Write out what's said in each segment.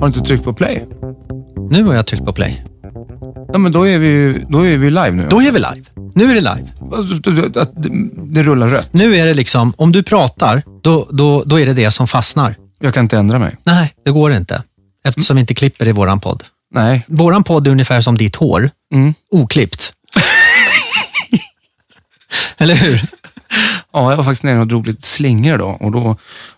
Har du inte tryckt på play? Nu har jag tryckt på play. Ja, men då är vi, då är vi live nu. Då är vi live. Nu är det live. Att det, rullar rött. Nu är det liksom, om du pratar, då, då, då är det det som fastnar. Jag kan inte ändra mig. Nej, det går inte. Eftersom vi inte klipper i våran podd. Nej. Våran podd är ungefär som ditt hår. Mm. Oklippt. Eller hur? Ja, jag var faktiskt nere och drog lite slingor då och då,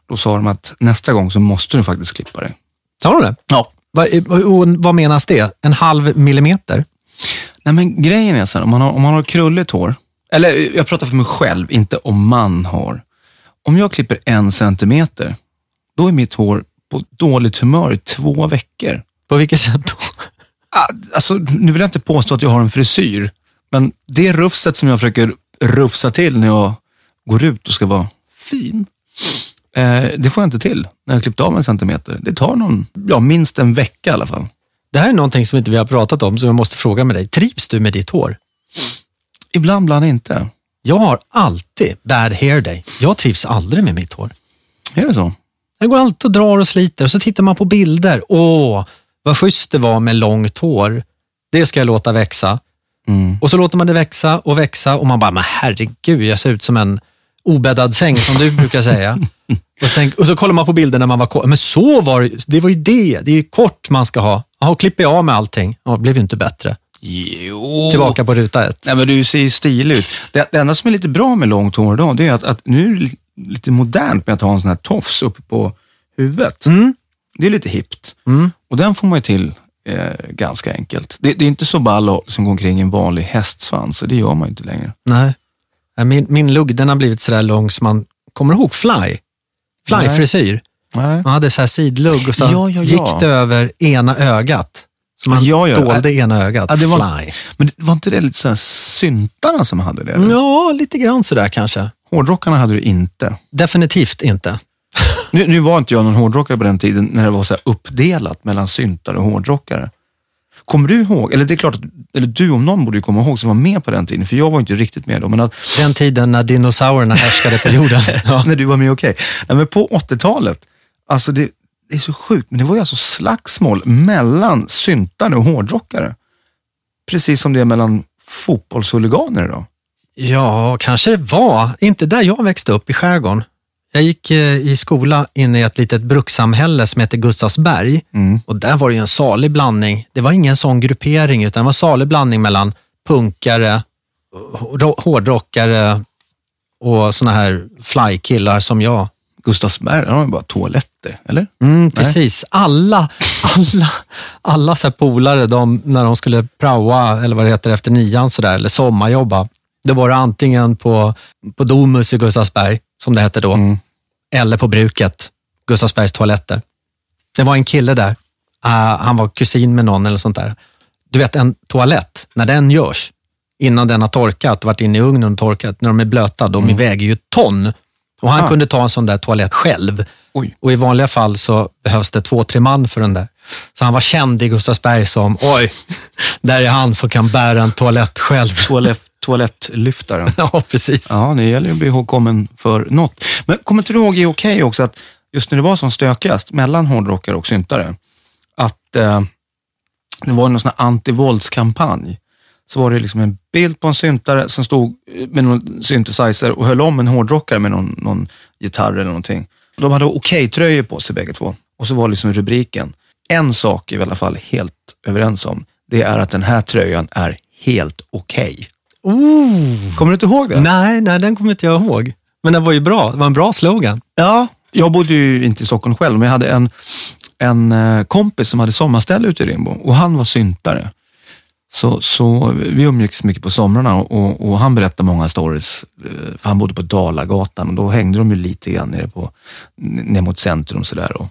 då sa de att nästa gång så måste du faktiskt klippa dig. Sa de det? Ja. Vad, och vad menas det? En halv millimeter? Nej, men grejen är så här, om man har, om man har krulligt hår, eller jag pratar för mig själv, inte om man har. Om jag klipper en centimeter, då är mitt hår på dåligt humör i två veckor. På vilket sätt då? Ah, Alltså, nu vill jag inte påstå att jag har en frisyr, men det rufset som jag försöker rufsa till när jag går ut och ska vara fin, eh, det får jag inte till när jag klippt av en centimeter. Det tar någon, ja, minst en vecka i alla fall. Det här är någonting som inte vi har pratat om, som jag måste fråga med dig. Trivs du med ditt hår? Ibland, ibland inte. Jag har alltid bad hair day. Jag trivs aldrig med mitt hår. Är det så? Jag går alltid och drar och sliter och så tittar man på bilder. Åh, vad schysst det var med långt hår. Det ska jag låta växa. Mm. Och så låter man det växa och växa och man bara, men herregud, jag ser ut som en obäddad säng som du brukar säga. och, så tänk, och så kollar man på bilder när man var kort. Men så var det, det var ju det. Det är ju kort man ska ha. Jaha, klipper jag av med allting. Ja, det blev ju inte bättre. Jo. Tillbaka på ruta ett. Nej, men du ser ju stilig ut. Det, det enda som är lite bra med långt hår idag, det är att, att nu är det li- lite modernt med att ha en sån här tofs uppe på huvudet. Det är lite hippt. Och den får man ju till eh, ganska enkelt. Det, det är inte så ball att liksom gå omkring i en vanlig hästsvans, så det gör man ju inte längre. Nej, Min, min lugg den har blivit sådär lång som man kommer ihåg Fly. Fly-frisyr. Man hade så här sidlugg och så Ja, ja, ja. gick det över ena ögat. Så man Ja, ja. dolde ena ögat. Ja, det var, Fly. men det- var inte det lite så här syntarna som hade det? eller? Ja, lite grann sådär kanske. Hårdrockarna hade det inte. Definitivt inte. Nu, nu var inte jag någon hårdrockare på den tiden när det var så här uppdelat mellan syntare och hårdrockare. Kommer du ihåg, eller det är klart, att, eller du om någon borde ju komma ihåg som var med på den tiden, för jag var inte riktigt med då, men att, Den tiden när dinosaurierna härskade på jorden. Ja. när du var med, okej. Nej, men på 80-talet, alltså det, det är så sjukt, men det var ju alltså slagsmål mellan syntare och hårdrockare. Precis som det är mellan fotbollshuliganer idag. ja, kanske det var. Inte där jag växte upp i skärgården. Jag gick eh, i skola inne i ett litet brukssamhälle som heter Gustavsberg. Och där var det ju en salig blandning. Det var ingen sån gruppering, utan det var en salig blandning mellan punkare, hår- hårdrockare och såna här flykillar som jag. Gustavsberg, de har ju bara toaletter, eller? Mm, precis. Alla, alla, alla så polare, de, när de skulle praoa, eller vad det heter, efter nian sådär, eller sommarjobba, Det var det antingen på, på Domus i Gustavsberg, som det hette då, Mm. eller på bruket, Gustavsbergs toaletter. Det var en kille där, ah, han var kusin med någon eller sånt där. Du vet en toalett, när den görs, innan den har torkat, varit inne i ugnen och torkat, när de är blöta, de väger ju ton. Och han Ah. kunde ta en sån där toalett själv. Oj. Och i vanliga fall så behövs det två, tre man för den där. Så han var känd i Gustavsberg som, oj, där är han som kan bära en toalett själv. Toalett, toalettlyftaren. Ja, precis. Ja, det gäller ju att bli ihågkommen för något. Men kommer inte du ihåg i Okej också att just när det var som stökigast mellan hårdrockare och syntare, att eh, det var någon sån här antivåldskampanj. Så var det liksom en bild på en syntare som stod med någon synthesizer och höll om en hårdrockare med någon, någon gitarr eller någonting. De hade Okej-tröjor på sig bägge två. Och så var liksom rubriken. En sak är vi i alla fall helt överens om. Det är att den här tröjan är helt okej. Kommer du inte ihåg det? Nej, nej, den kommer inte jag ihåg. Men den var ju bra. Det var en bra slogan. Ja, jag bodde ju inte i Stockholm själv, men jag hade en, en eh, kompis som hade sommarställe ute i Rimbo och han var syntare. Så, så vi umgicks mycket på somrarna och, och han berättade många stories. eh, För han bodde på Dalagatan och då hängde de ju lite grann nere, på, ner mot centrum sådär. Och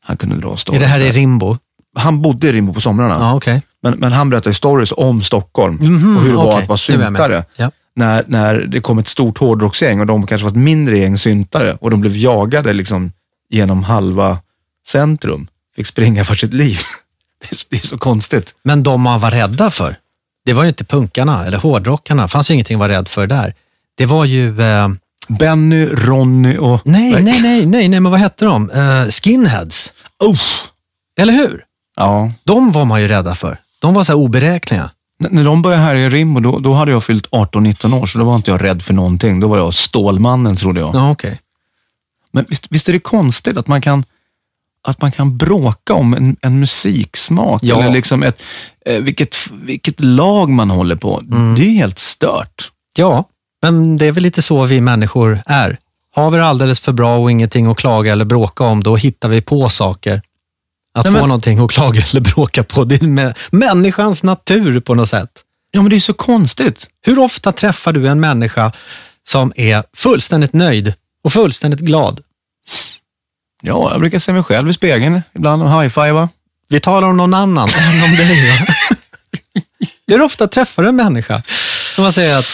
han kunde dra Är stories det här i. Rimbo? Han bodde i Rimbo på somrarna. Ja, okej. Men, men han berättade stories om Stockholm Mhm, och hur det var okej. att vara syntare. Ja. När, när det kom ett stort hårdrocksgäng och de kanske var ett mindre gäng syntare och de blev jagade liksom genom halva centrum. Fick springa för sitt liv. Det är, det är så konstigt. Men de man var rädda för, det var ju inte punkarna eller hårdrockarna. Det fanns ju ingenting att vara rädd för där. Det var ju... Eh, Benny, Ronny och... nej, nej, nej, nej, nej, men vad hette de? Eh, skinheads. Uff. Eller hur? Ja. De var man ju rädda för. De var så här oberäkneliga. N- När de började här i Rimbo, då, då hade jag fyllt 18-19 år, så då var inte jag rädd för någonting. Då var jag Stålmannen, trodde jag. Ja, okej. Men visst, visst är det konstigt att man kan, att man kan bråka om en, en musiksmak Ja. eller liksom ett, eh, vilket, vilket lag man håller på. Mm. Det är helt stört. Ja, men det är väl lite så vi människor är. Har vi det alldeles för bra och ingenting att klaga eller bråka om, då hittar vi på saker. Att Nej, få men- någonting att klaga eller bråka på, det är med människans natur på något sätt. Ja, men det är så konstigt. Hur ofta träffar du en människa som är fullständigt nöjd och fullständigt glad? Ja, jag brukar se mig själv i spegeln ibland och high-fivea. Vi talar om någon annan än om dig. va? Hur ofta träffar du en människa som man säger att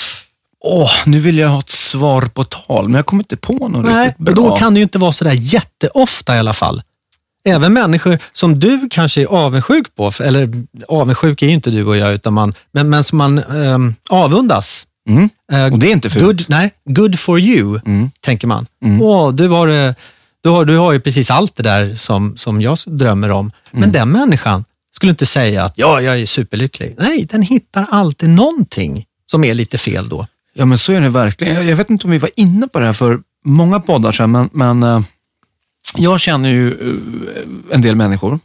Åh, nu vill jag ha ett svar på tal, men jag kommer inte på något nej, riktigt bra. då kan det ju inte vara sådär jätteofta i alla fall. Även människor som du kanske är avundsjuk på, eller avundsjuk är ju inte du och jag, utan man, men, men som man ehm, avundas. Mm. Eh, Och det är inte fult. Good, nej, good for you, Mm. tänker man. Åh, du, har, det- du, har, du har ju precis allt det där som, som jag drömmer om. Mm. Men den människan skulle inte säga att ja, jag är superlycklig. Nej, den hittar alltid någonting som är lite fel då. Ja, men så är det verkligen. Jag, jag vet inte om vi var inne på det här för många poddar sedan, men, men eh, jag känner ju eh, en del människor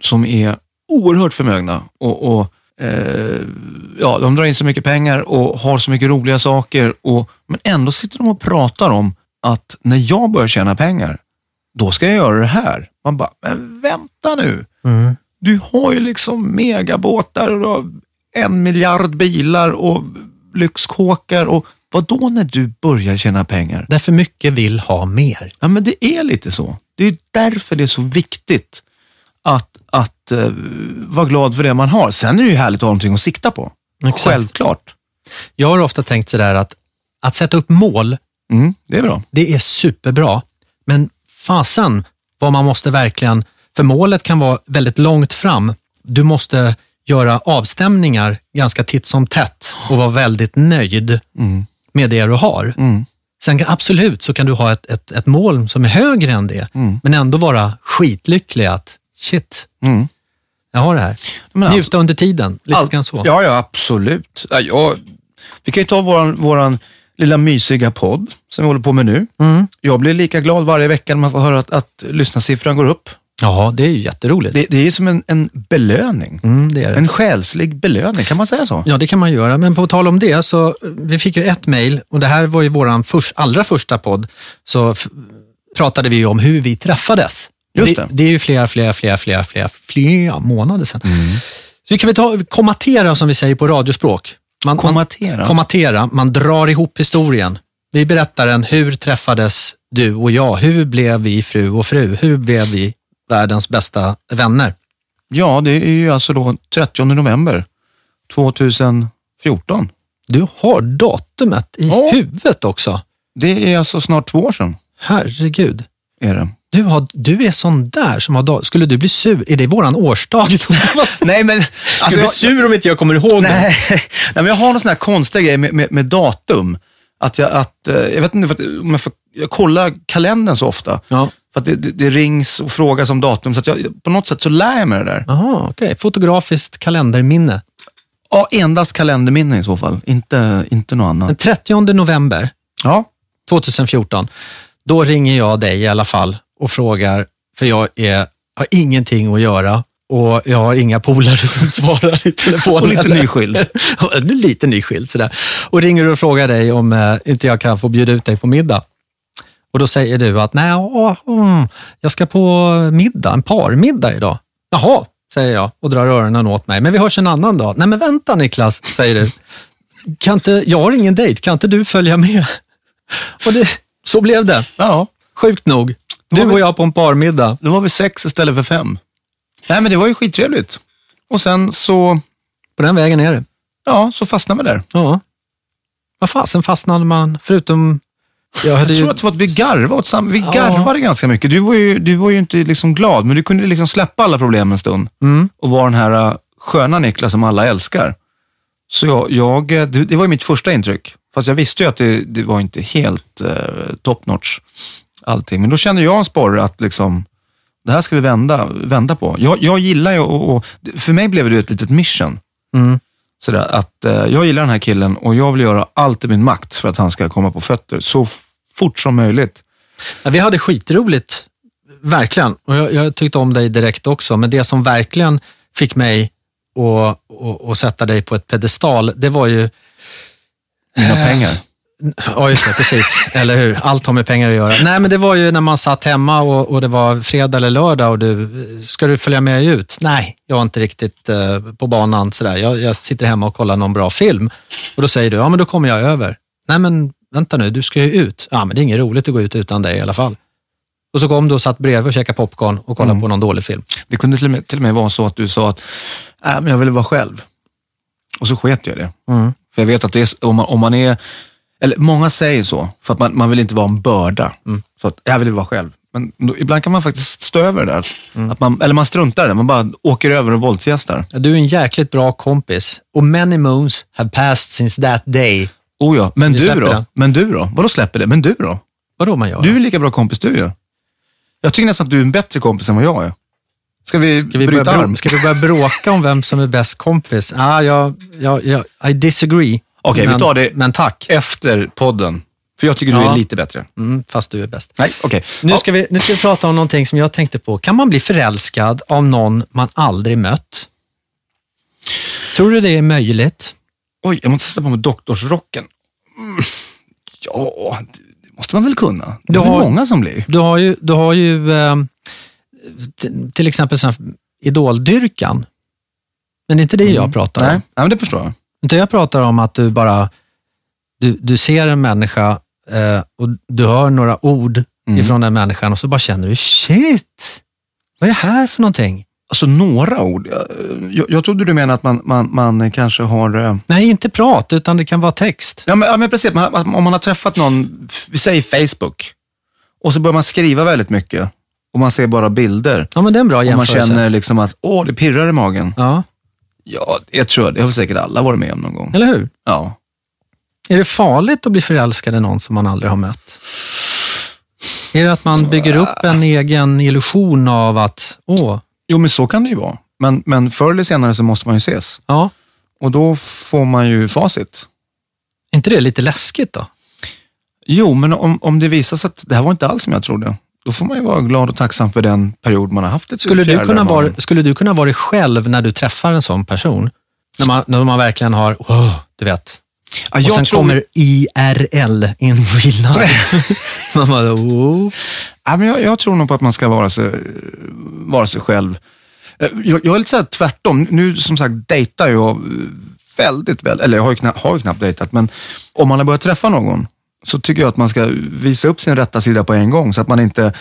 som är oerhört förmögna och, och eh, ja, de drar in så mycket pengar och har så mycket roliga saker, och, men ändå sitter de och pratar om att när jag börjar tjäna pengar, då ska jag göra det här. Man bara, men vänta nu. Du har ju liksom megabåtar och en miljard bilar och lyxkåkar och vad då när du börjar tjäna pengar? Därför mycket vill ha mer. Ja, men det är lite så. Det är därför det är så viktigt att, att eh, vara glad för det man har. Sen är det ju härligt att ha någonting att sikta på. Exakt. Självklart. Jag har ofta tänkt sådär att, att sätta upp mål, Mm, det är bra. det är superbra. Men fasen vad man måste verkligen, för målet kan vara väldigt långt fram. Du måste göra avstämningar ganska titt som tätt och vara väldigt nöjd med det du har. Mm. Sen kan, absolut så kan du ha ett, ett, ett mål som är högre än det, men ändå vara skitlycklig att shit, Mm. jag har det här. Men alltså- Njuta under tiden, lite Allt- grann så. Ja, ja absolut. Ja, jag, vi kan ju ta våran, våran lilla mysiga podd som vi håller på med nu. Mm. Jag blir lika glad varje vecka när man får höra att, att lyssnarsiffran går upp. Ja, det är ju jätteroligt. Det, det är som en, en belöning. Mm, det är det. En själslig belöning, kan man säga så? Ja, det kan man göra. Men på tal om det, så eh, vi fick ju ett mejl och det här var ju vår först, allra första podd. Så pratade vi om hur vi träffades. Just det. det. Det är ju flera, flera, flera, flera, flera, flera månader sedan. Så vi kan väl ta, kommatera som vi säger på radiospråk. Man, Kommatera? Man, kommatera, man drar ihop historien. Vi berättar en, hur träffades du och jag? Hur blev vi fru och fru? Hur blev vi världens bästa vänner? Ja, det är ju alltså då 30 november 2014. Du har datumet i Ja. huvudet också. Det är alltså snart två år sedan. Herregud. Är det. Du, har, du är sån där som har dat- Skulle du bli sur? Är det våran årsdag? Nej, men... Skulle du bli sur om inte jag kommer ihåg det? Nej, nej, men jag har någon sån här konstiga grej med, med, med datum. Att jag, att, eh, jag vet inte om jag, får, jag kollar kalendern så ofta. Ja. För det, det, det rings och frågas om datum, så att jag, på något sätt så lär jag mig det där. Jaha, okej. Fotografiskt kalenderminne. Ja, endast kalenderminne i så fall, inte, inte något Den annat. 30 november Ja, 2014, då ringer jag dig i alla fall och frågar, för jag är, har ingenting att göra och jag har inga polare som svarar i telefon. Och lite nyskild. Lite nyskild sådär. Och ringer och frågar dig om eh, inte jag kan få bjuda ut dig på middag. Och då säger du att nej, åh, mm, jag ska på middag, en parmiddag idag. Jaha, säger jag och drar öronen åt mig. Men vi hörs en annan dag. Nej men vänta Niklas, säger du. Kan inte, jag har ingen dejt, kan inte du följa med? Och det, så blev det. ja. Sjukt nog. Du och jag på en parmiddag. Då var vi sex istället för fem. Nej, men det var ju skittrevligt. Och sen så, På den vägen är det. ja, så fastnade vi där. Ja. Vad fasen fastnade man, förutom... Jag, Jag ju, tror att det var att vi garvade åt samma, vi Ja. garvade ganska mycket. Du var ju, du var ju inte liksom glad, men du kunde liksom släppa alla problem en stund. Mm. Och vara den här äh, sköna Niklas som alla älskar. Så jag, jag, eh, det, det var ju mitt första intryck. Fast jag visste ju att det, det var inte helt eh, top notch allting. Men då kände jag en sporre att liksom, det här ska vi vända, vända på. Jag, jag gillar ju och, och för mig blev det ett litet mission. Mm. Sådär, att eh, jag gillar den här killen och jag vill göra allt i min makt för att han ska komma på fötter så fort som möjligt. Ja, vi hade skitroligt, verkligen. Och jag, jag tyckte om dig direkt också, men det som verkligen fick mig att, att, att sätta dig på ett pedestal, det var ju... Mina pengar. Ja, just det, precis. eller hur? Allt har med pengar att göra. Nej, men det var ju när man satt hemma och, och det var fredag eller lördag och du, ska du följa med ut? Nej, jag är inte riktigt eh, på banan sådär. Jag, jag sitter hemma och kollar någon bra film. Och då säger du, ja men då kommer jag över. Nej, men vänta nu, du ska ju ut. Ja, men det är inget roligt att gå ut utan dig i alla fall. Och så kom du och satt bredvid och käkade popcorn och kollade på någon dålig film. Det kunde till och, med, till och med vara så att du sa att äh, men jag vill vara själv. Och så sket jag det. Mm. För jag vet att är, om, man, om man är, eller många säger så, för att man, man vill inte vara en börda. Så att jag vill vara själv. Men då, ibland kan man faktiskt stå över det där. Att man, eller man struntar i det, man bara åker över och våldsgästar. Ja, Du är en jäkligt bra kompis och many moons have passed since that day. Oh ja, men du då? Men du då? Vadå släpper det? Men du då? Vadå man gör? Du är lika bra kompis du ju. Jag tycker nästan att du är en bättre kompis än vad jag är. Ska vi, Ska vi, bryta arm? ska vi börja bråka om vem som är bäst kompis? Ah, jag, jag, jag, I disagree. Okej, vi men, tar det- Men tack. Efter podden. För jag tycker du Ja. är lite bättre. Mm, fast du är bäst. Nej, okej. Nu ska, vi, nu ska vi prata om någonting som jag tänkte på. Kan man bli förälskad av någon man aldrig mött? Tror du det är möjligt? Oj, jag måste sätta på mig doktorsrocken. Mm. Ja, det måste man väl kunna. Det är har- många som blir. Du har ju, du har ju eh, till exempel idoldyrkan. Men det är inte det jag pratar om. Nej, Nej men det förstår jag. Inte jag pratar om att du bara du, du ser en människa eh, och du hör några ord ifrån den människan och så bara känner du shit, vad är det här för någonting? Alltså några ord. Jag, jag, trodde du menade att man, man, man kanske har... eh, Nej, inte prat, utan det kan vara text. Ja men, ja, men precis, man, om man har träffat någon, vi säger Facebook, och så börjar man skriva väldigt mycket och man ser bara bilder. Ja, men det är en bra Och man jämförelse. känner liksom att, åh, det pirrar i magen. Ja, Ja, jag tror det har säkert alla varit med om någon gång. eller hur? Ja. Är det farligt att bli förälskad i någon som man aldrig har mött? Är det att man bygger upp en egen illusion av att, åh, Jo, men så kan det ju vara. Men, men förr eller senare så måste man ju ses. ja, Och då får man ju facit. är inte det lite läskigt då? Jo, men om, om det visar sig att det här var inte alls som jag trodde, då får man ju vara glad och tacksam för den period man har haft. Ett Skulle du, kunna vara, skulle du kunna vara dig själv när du träffar en sån person? När man, när man verkligen har, wow, du vet. Ja, Och sen tror- kommer IRL, in real life. man bara, oh. Ja, men jag, jag tror nog på att man ska vara sig, vara sig själv. Eh, Jag, jag är lite så tvärtom. Nu som sagt dejtar jag väldigt, väldigt, eller jag har ju, knappt, har ju knappt dejtat, men om man har börjat träffa någon så tycker jag att man ska visa upp sin rätta sida på en gång så att man inte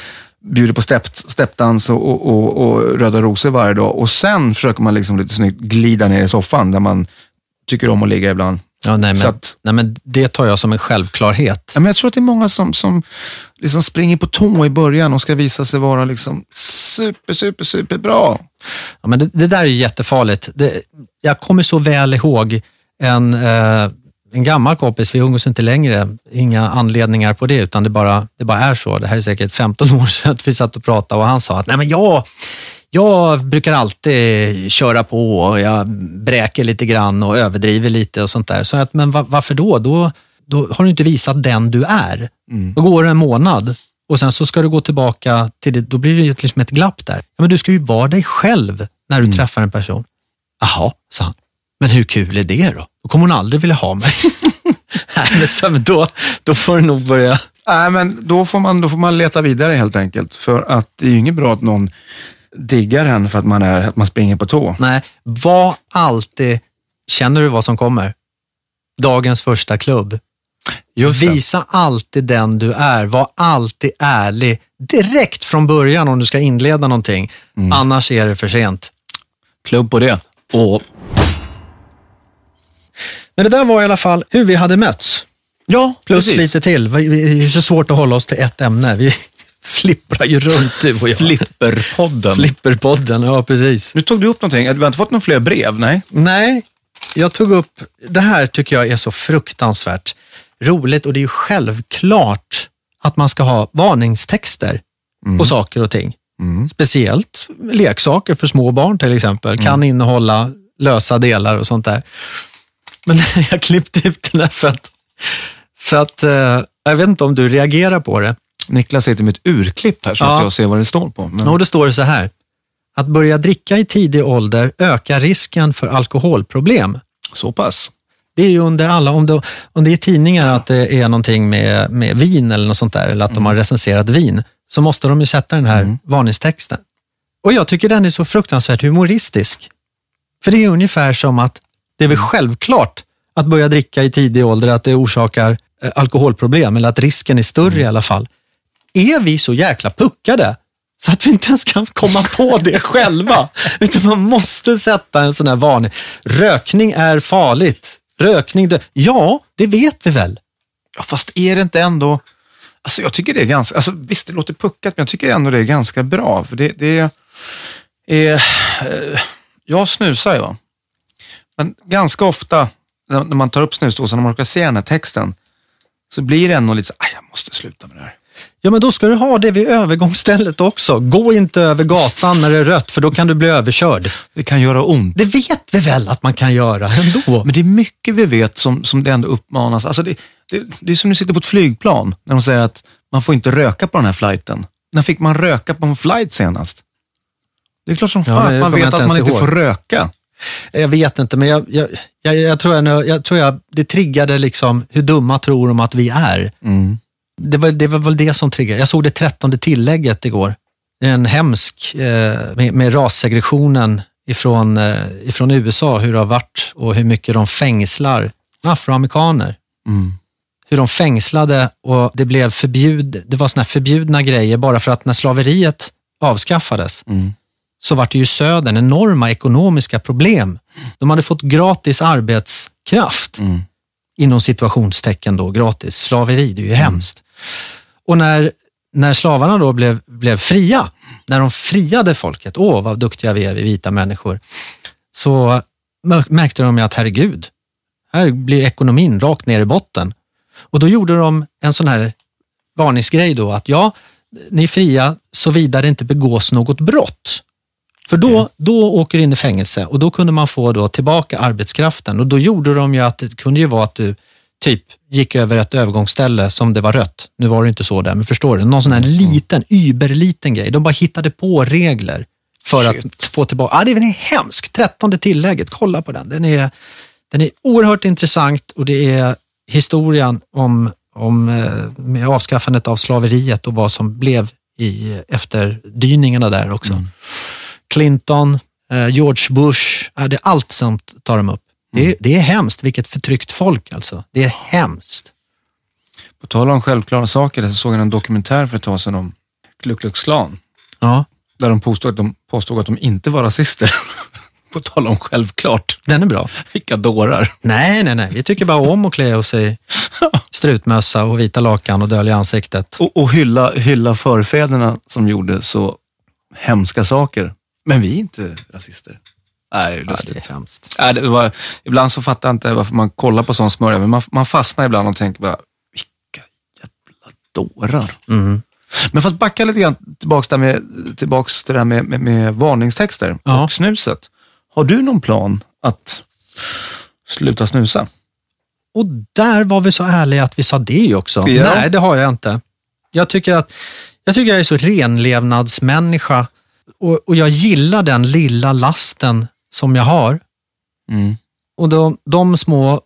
bjuder på stepp, steppdans och, och, och, och, röda rosor varje dag och sen försöker man liksom lite snyggt glida ner i soffan där man tycker om att ligga ibland. Ja, nej, men, att, nej, men det tar jag som en självklarhet. Ja, men jag tror att det är många som, som liksom springer på tå i början och ska visa sig vara liksom super, super, super bra. Ja, men det, det där är jättefarligt. Det, jag kommer så väl ihåg en, eh, en gammal kompis, vi umgås inte längre, inga anledningar på det, utan det bara, det bara är så. Det här är säkert 15 år sedan att vi satt och pratade och han sa att Nej, men jag, jag brukar alltid köra på och jag bräker lite grann och överdriver lite och sånt där. Så att, men varför då? då? Då har du inte visat den du är. Mm. Då går det en månad och sen så ska du gå tillbaka till det, då blir det liksom ett glapp där. Ja, men du ska ju vara dig själv när du mm. träffar en person. Jaha, sa han. Men hur kul är det då? Då kommer hon aldrig vilja ha mig. Nej, men så, då, då får du nog börja... Nej, men då får, man, då får man leta vidare helt enkelt. För att det är ju inget bra att någon diggar en för att man, är, att man springer på tå. Nej, var alltid, känner du vad som kommer? Dagens första klubb. Visa alltid den du är. Var alltid ärlig direkt från början om du ska inleda någonting. Mm. Annars är det för sent. Klubb på det. Och... Men det där var i alla fall hur vi hade mötts. Ja, Plus precis. lite till. Det är så svårt att hålla oss till ett ämne. Vi flipprar ju runt du och jag. Flipperpodden. Flipperpodden, ja precis. Nu tog du upp någonting. Du har inte fått några fler brev? Nej. Nej, jag tog upp, det här tycker jag är så fruktansvärt roligt och det är ju självklart att man ska ha varningstexter mm. på saker och ting. Mm. Speciellt leksaker för små barn till exempel kan mm. innehålla lösa delar och sånt där. Men jag klippte ut den här för att, för att eh, jag vet inte om du reagerar på det. Niklas sitter med ett urklipp här så ja. att jag ser vad det står på. Men... Och det står så här. Att börja dricka i tidig ålder ökar risken för alkoholproblem. Så pass? Det är ju under alla, om det, om det är tidningar att det är någonting med, med vin eller något sånt där, eller att mm. de har recenserat vin, så måste de ju sätta den här mm. varningstexten. Och jag tycker den är så fruktansvärt humoristisk. För det är ungefär som att det är väl mm. självklart att börja dricka i tidig ålder, att det orsakar eh, alkoholproblem, eller att risken är större mm. i alla fall. Är vi så jäkla puckade så att vi inte ens kan komma på det själva? Utan man måste sätta en sån här varning. Rökning är farligt. Rökning, dö ja, det vet vi väl. Ja, fast är det inte ändå... Alltså jag tycker det är ganska... Alltså, visst, det låter puckat, men jag tycker ändå det är ganska bra. För det, det är... Eh, jag snusar ju, men ganska ofta när man tar upp snusdosan och man råkar se den här texten, så blir det ändå lite så, jag måste sluta med det här. Ja, men då ska du ha det vid övergångsstället också. Gå inte över gatan när det är rött, för då kan du bli överkörd. Det kan göra ont. Det vet vi väl att man kan göra ändå. Men det är mycket vi vet som, som det ändå uppmanas. Alltså det, det, det är som när du sitter på ett flygplan, när de säger att man får inte röka på den här flighten. När fick man röka på en flight senast? Det är klart som fan ja, man vet att man inte får röka. Jag vet inte, men jag, jag, jag, jag tror, jag, jag tror jag, det triggade liksom hur dumma tror de att vi är. Mm det, var, det var väl det som triggade. Jag såg det trettonde tillägget igår. En hemsk eh, med, med rassegregationen ifrån, eh, ifrån USA, hur det har varit och hur mycket de fängslar afroamerikaner. Mm. Hur de fängslade och det blev förbjud, det var såna förbjudna grejer bara för att när slaveriet avskaffades mm. Så var det ju södern enorma ekonomiska problem. De hade fått gratis arbetskraft. Mm inom situationstecken då, gratis. Slaveri, det är ju mm. hemskt. Och när, när slavarna då blev, blev fria, när de friade folket, åh vad duktiga vi är, vi vita människor, så märkte de att herregud, här blir ekonomin rakt ner i botten. Och då gjorde de en sån här varningsgrej då att ja, ni är fria såvida det inte begås något brott. För då, då åker du in i fängelse och då kunde man få då tillbaka arbetskraften och då gjorde de ju att det kunde ju vara att du typ gick över ett övergångsställe som det var rött. Nu var det inte så där, men förstår du? Någon sån här mm. liten, überliten grej. De bara hittade på regler för Shit. att få tillbaka. Ah, det är hemskt. Trettonde tillägget, kolla på den. Den är, den är oerhört intressant och det är historien om, om eh, med avskaffandet av slaveriet och vad som blev i efterdyningarna där också. Mm. Clinton, eh, George Bush, det är allt som tar de upp. Det, är, det är hemskt. Vilket förtryckt folk alltså. Det är hemskt. På tal om självklara saker, så såg jag en dokumentär för ett tag sedan om Ku Klux Klan. Ja, Där de påstod att de, påstod att de inte var rasister. På tal om självklart. den är bra. Vilka dårar. Nej, nej, nej. Vi tycker bara om att klä oss i strutmössa och vita lakan och dölja ansiktet. Och, och hylla, hylla förfäderna som gjorde så hemska saker. Men vi är inte rasister. Nej, det är Ja, lustigt. det är hemskt. Nej, det var, ibland så fattar jag inte varför man kollar på sån smörja, men man, man fastnar ibland och tänker bara, vilka jävla dårar. Mm. Men för att backa lite grann tillbaks, där med, tillbaks till det här med, med, med varningstexter Ja. och snuset. Har du någon plan att sluta snusa? Och där var vi så ärliga att vi sa det också. Ja. Nej, det har jag inte. Jag tycker att jag, tycker jag är så renlevnadsmänniska och, och jag gillar den lilla lasten som jag har. Mm. Och de, de små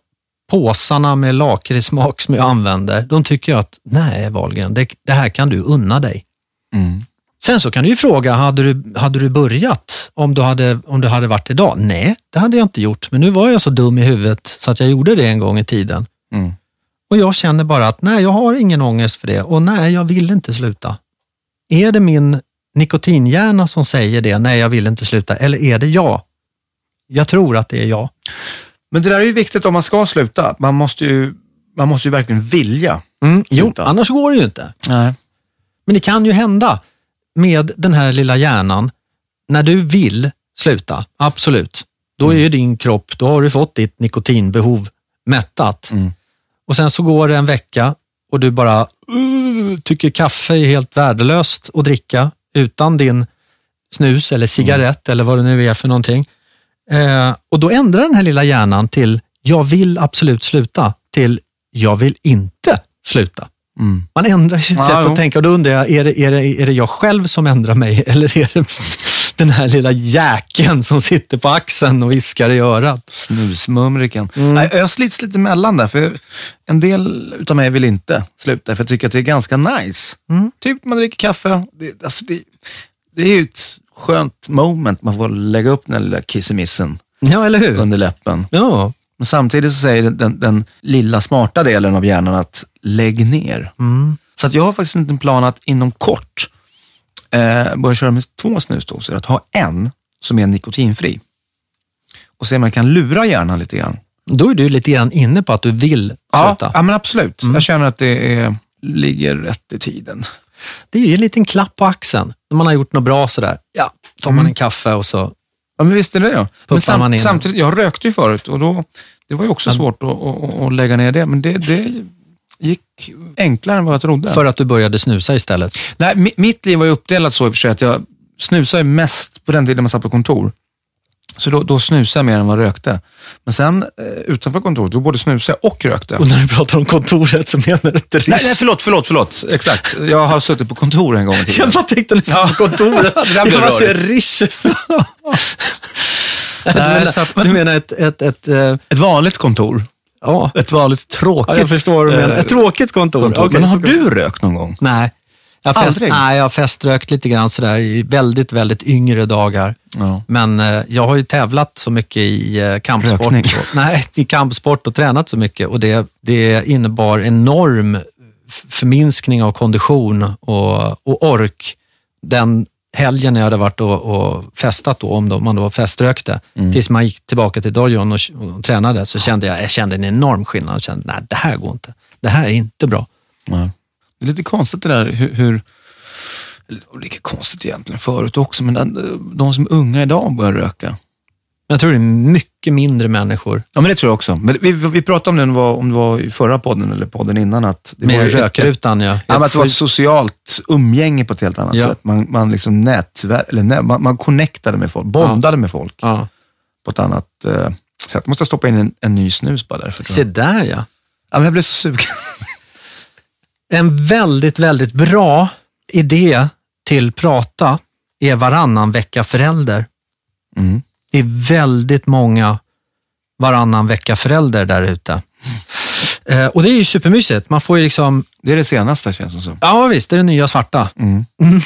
påsarna med lakritssmak som jag använder, de tycker jag att, nej Wahlgren, det, det här kan du unna dig. Mm. Sen så kan du ju fråga, hade du, hade du börjat om du, hade, om du hade varit idag? Nej, det hade jag inte gjort, men nu var jag så dum i huvudet så att jag gjorde det en gång i tiden. Mm. Och jag känner bara att nej, jag har ingen ångest för det och nej, jag vill inte sluta. Är det min nikotinhjärna som säger det, nej, jag vill inte sluta, eller är det jag? Jag tror att det är jag. Men det där är ju viktigt om man ska sluta. Man måste ju, man måste ju verkligen vilja Jo, sluta. annars går det ju inte. Nej. Men det kan ju hända med den här lilla hjärnan, när du vill sluta, absolut. Då är ju din kropp, då har du fått ditt nikotinbehov mättat. Mm. Och sen så går det en vecka och du bara uh, tycker kaffe är helt värdelöst att dricka utan din snus eller cigarett eller vad det nu är för någonting. Eh, och då ändrar den här lilla hjärnan till jag vill absolut sluta till jag vill inte sluta. Mm. Man ändrar sitt Ja, sätt jo. att tänka och då undrar jag, är det, är, det, är det jag själv som ändrar mig eller är det den här lilla jäkeln som sitter på axeln och viskar i örat? Snusmumriken. Mm. Nej, jag slits lite emellan där, för en del utav mig vill inte sluta, för jag tycker att det är ganska nice. Mm. Typ man dricker kaffe. Det, alltså det, det är ju ett skönt moment, man får lägga upp den lilla kissemissen Ja, eller hur? under läppen. Ja. Men samtidigt så säger den, den, den lilla smarta delen av hjärnan att lägg ner. Mm. Så att jag har faktiskt inte en plan att inom kort eh, börja köra med två snusdosor. Att ha en som är nikotinfri. Och se om man kan lura hjärnan lite grann. Då är du lite grann inne på att du vill Ja, sluta. ja men absolut. Jag känner att det är, ligger rätt i tiden. Det är ju en liten klapp på axeln när man har gjort något bra sådär. Ja, tar man en kaffe och så. Ja, men visst är det ja. Men Puffar man in. samtidigt, jag rökte ju förut och då, det var ju också svårt att, att, att lägga ner det. Men det, det gick enklare än vad jag trodde. För att du började snusa istället. Nej, mi- mitt liv var ju uppdelat så i och för sig att jag snusade mest på den tiden man satt på kontor. Så då, då snusade jag mer än vad jag rökte. Men sen eh, utanför kontoret, då både snusade jag och rökte. Och när du pratar om kontoret så menar du inte Nej, nej, förlåt, förlåt, förlåt. Exakt. Jag har suttit på kontor en gång i tiden. Jag bara tänkte när du Ja. på kontoret. Jag bara ser. Riches. du, menar, du menar ett, ett, ett, eh, Ett vanligt kontor. Ja, Ett vanligt tråkigt ja, jag förstår vad du menar. eh, Ett tråkigt kontor. kontor. Okej, Men har du rökt någon gång? Nej. Jag har, fest, Aldrig? nej, jag har feströkt lite grann sådär i väldigt, väldigt yngre dagar. Ja. Men eh, jag har ju tävlat så mycket i eh, kampsport. Och, nej, i kampsport och tränat så mycket och det, det innebar enorm förminskning av kondition och, och ork. Den helgen när jag hade varit och, och festat, då, om då, man då feströkte, tills man gick tillbaka till dojon och, och tränade, så kände jag, jag kände en enorm skillnad. Jag kände, nej, det här går inte. Det här är inte bra. Ja. Det är lite konstigt det där hur, hur lika konstigt egentligen förut också, men den, de som är unga idag börjar röka. Men jag tror det är mycket mindre människor Ja, men det tror jag också. Men vi, vi pratade om det, om det var, om det var i förra podden eller podden innan, att det med rökrutan. Ja. Ja, att det var ett socialt umgänge på ett helt annat Ja. sätt. Man, man, liksom nätvär, eller nä, man, man connectade med folk, bondade med folk ja. på ett annat eh, sätt. Måste jag stoppa in en, en ny snus bara därför. tror Se där ja. Ja, men jag blev så sugen. En väldigt, väldigt bra idé till prata är varannan vecka förälder. Mm. Det är väldigt många varannan vecka förälder där ute. Eh, och det är ju supermysigt. Man får ju liksom, Det är det senaste känns det som. ja visst, det är det nya svarta. Mm.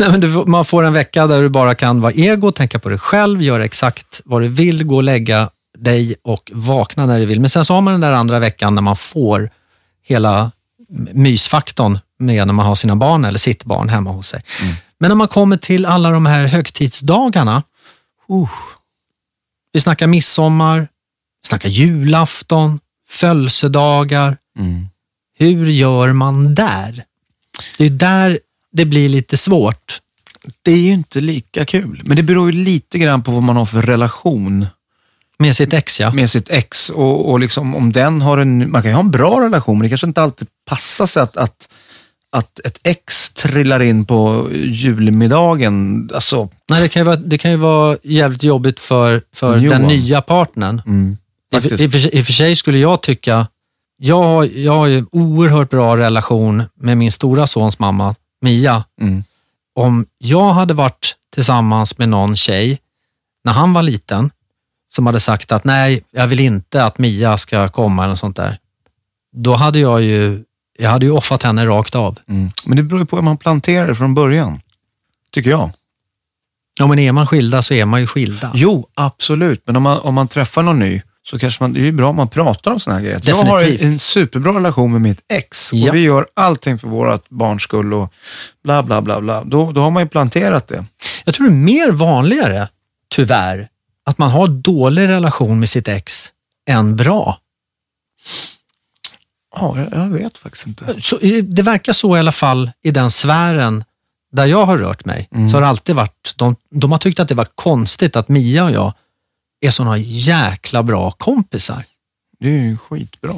Nej, men du, får- man får en vecka där du bara kan vara ego, tänka på dig själv, göra exakt vad du vill, gå och lägga dig och vakna när du vill. Men sen så har man den där andra veckan när man får hela mysfaktorn med när man har sina barn eller sitt barn hemma hos sig. Mm. Men när man kommer till alla de här högtidsdagarna, uh, vi snackar midsommar, vi snackar julafton, födelsedagar. Mm. Hur gör man där? Det är där det blir lite svårt. Det är ju inte lika kul, men det beror ju lite grann på vad man har för relation. Med sitt ex ja. Med sitt ex och, och liksom, om den har en, man kan ju ha en bra relation, men det kanske inte alltid passar sig att, att att ett ex trillar in på julmiddagen. Alltså... Nej, det kan ju vara, det kan ju vara jävligt jobbigt för, för den nya partnern. Mm, I, i, I och för sig skulle jag tycka, jag, jag har ju en oerhört bra relation med min stora sons mamma, Mia. Mm. Om jag hade varit tillsammans med någon tjej när han var liten, som hade sagt att nej, jag vill inte att Mia ska komma eller något sånt där. Då hade jag ju jag hade ju offat henne rakt av. Mm. Men det beror ju på hur man planterar det från början, tycker jag. Ja, men är man skilda så är man ju skilda. Jo, absolut. Men om man, om man träffar någon ny så kanske man, det är bra om man pratar om sådana här grejer. Definitivt. Jag har en, en superbra relation med mitt ex och ja. vi gör allting för vårt barns skull och bla bla bla. bla. Då, då har man ju planterat det. Jag tror det är mer vanligare, tyvärr, att man har dålig relation med sitt ex än bra. Ja, jag, jag vet faktiskt inte. Så, det verkar så i alla fall i den sfären där jag har rört mig. Mm. Så har det alltid varit, de, de har tyckt att det var konstigt att Mia och jag är sådana jäkla bra kompisar. Det är ju skitbra.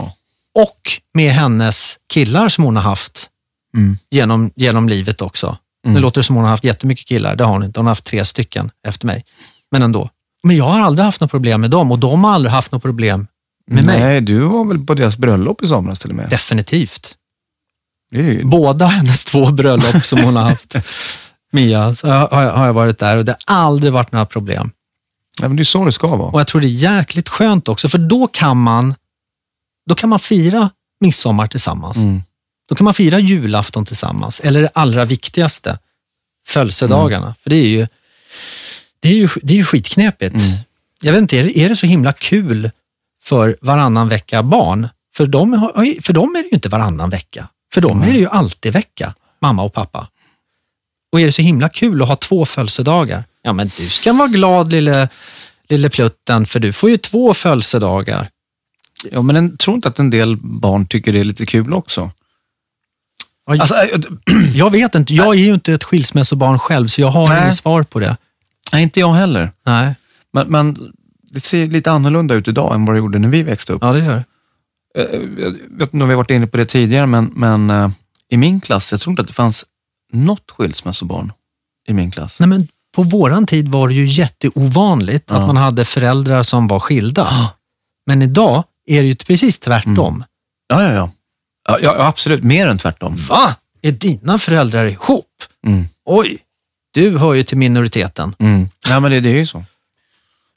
Och med hennes killar som hon har haft mm. genom, genom livet också. Mm. Nu låter det som hon har haft jättemycket killar, det har hon inte. Hon har haft tre stycken efter mig. Men ändå. Men jag har aldrig haft något problem med dem och de har aldrig haft något problem med Nej, mig. du var väl på deras bröllop i somras till och med? Definitivt. Ju... Båda hennes två bröllop som hon har haft, Mia, så har jag, har jag varit där och det har aldrig varit några problem. Ja, men det är så det ska vara. Och jag tror det är jäkligt skönt också, för då kan man, då kan man fira midsommar tillsammans. Mm. Då kan man fira julafton tillsammans, eller det allra viktigaste, födelsedagarna. Mm. För det är ju, det är ju, det är ju skitknepigt. Mm. Jag vet inte, är det, är det så himla kul för varannan vecka barn. För dem, för dem är det ju inte varannan vecka. För dem är det ju alltid vecka, mamma och pappa. Och är det så himla kul att ha två födelsedagar? Ja, men du ska vara glad lille, lille plutten, för du får ju två födelsedagar. Ja, men jag tror inte att en del barn tycker det är lite kul också. Alltså, jag vet inte, jag är ju inte ett skilsmässobarn själv, så jag har inget svar på det. Nej, inte jag heller. Nej. Men, men det ser lite annorlunda ut idag än vad det gjorde när vi växte upp. Ja, det gör det. Eh, jag vet inte om vi varit inne på det tidigare, men, men uh, i min klass, jag tror inte att det fanns något skilsmässobarn i min klass. Nej, men på våran tid var det ju jätteovanligt ja. att man hade föräldrar som var skilda. Ja. Men idag är det ju precis tvärtom. Mm. Ja, ja, ja, ja. Ja, absolut. Mer än tvärtom. Va? Är dina föräldrar ihop? Mm. Oj, du hör ju till minoriteten. Mm. Ja, men det, det är ju så.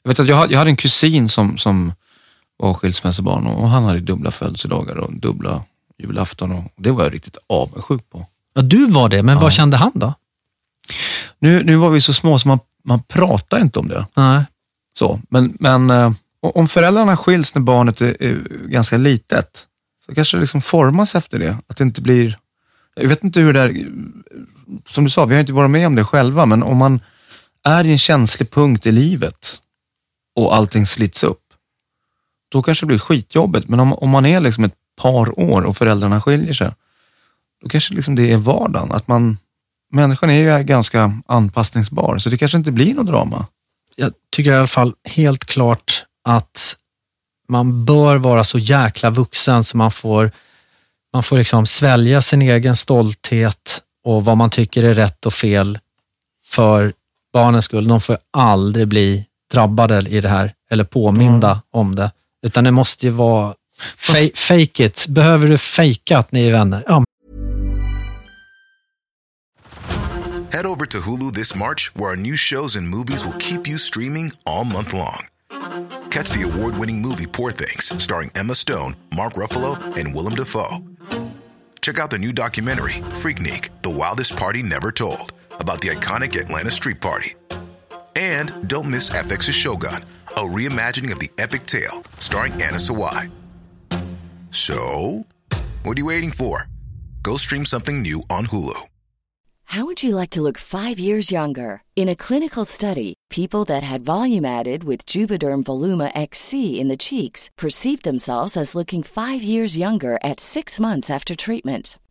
Jag, vet att jag, jag hade en kusin som, som var skilsmässobarn och han hade dubbla födelsedagar och dubbla julafton och det var jag riktigt avundsjuk på. Ja, du var det, men ja. vad kände han då? Nu, nu var vi så små så man, man pratade inte om det. Nej. Så, men, men eh, om föräldrarna skiljs när barnet är, är ganska litet, så kanske det liksom formas efter det. Att det inte blir, jag vet inte hur det är, som du sa, vi har inte varit med om det själva, men om man är i en känslig punkt i livet och allting slits upp, då kanske det blir skitjobbigt. Men om, om man är liksom ett par år och föräldrarna skiljer sig, då kanske liksom det är vardagen. Att man, människan är ju ganska anpassningsbar, så det kanske inte blir något drama. Jag tycker i alla fall helt klart att man bör vara så jäkla vuxen så man får, man får liksom svälja sin egen stolthet och vad man tycker är rätt och fel för barnens skull. De får aldrig bli drabbade i det här eller påminda mm. om det. Utan det måste ju vara Fast... fake it. Behöver du fejka att ni är vänner? Ja. Head over to Hulu this March where our new shows and movies will keep you streaming all month long. Catch the award-winning movie Poor things starring Emma Stone, Mark Ruffalo and Willem Dafoe. Check out the new documentary Freaknik, The Wildest Party Never Told about the iconic Atlanta Street Party. And don't miss FX's Shogun a reimagining of the epic tale starring Anna Sawai. So, what are you waiting for? Go stream something new on Hulu. How would you like to look five years younger? In a clinical study, people that had volume added with Juvederm Voluma XC in the cheeks perceived themselves as looking five years younger at six months after treatment.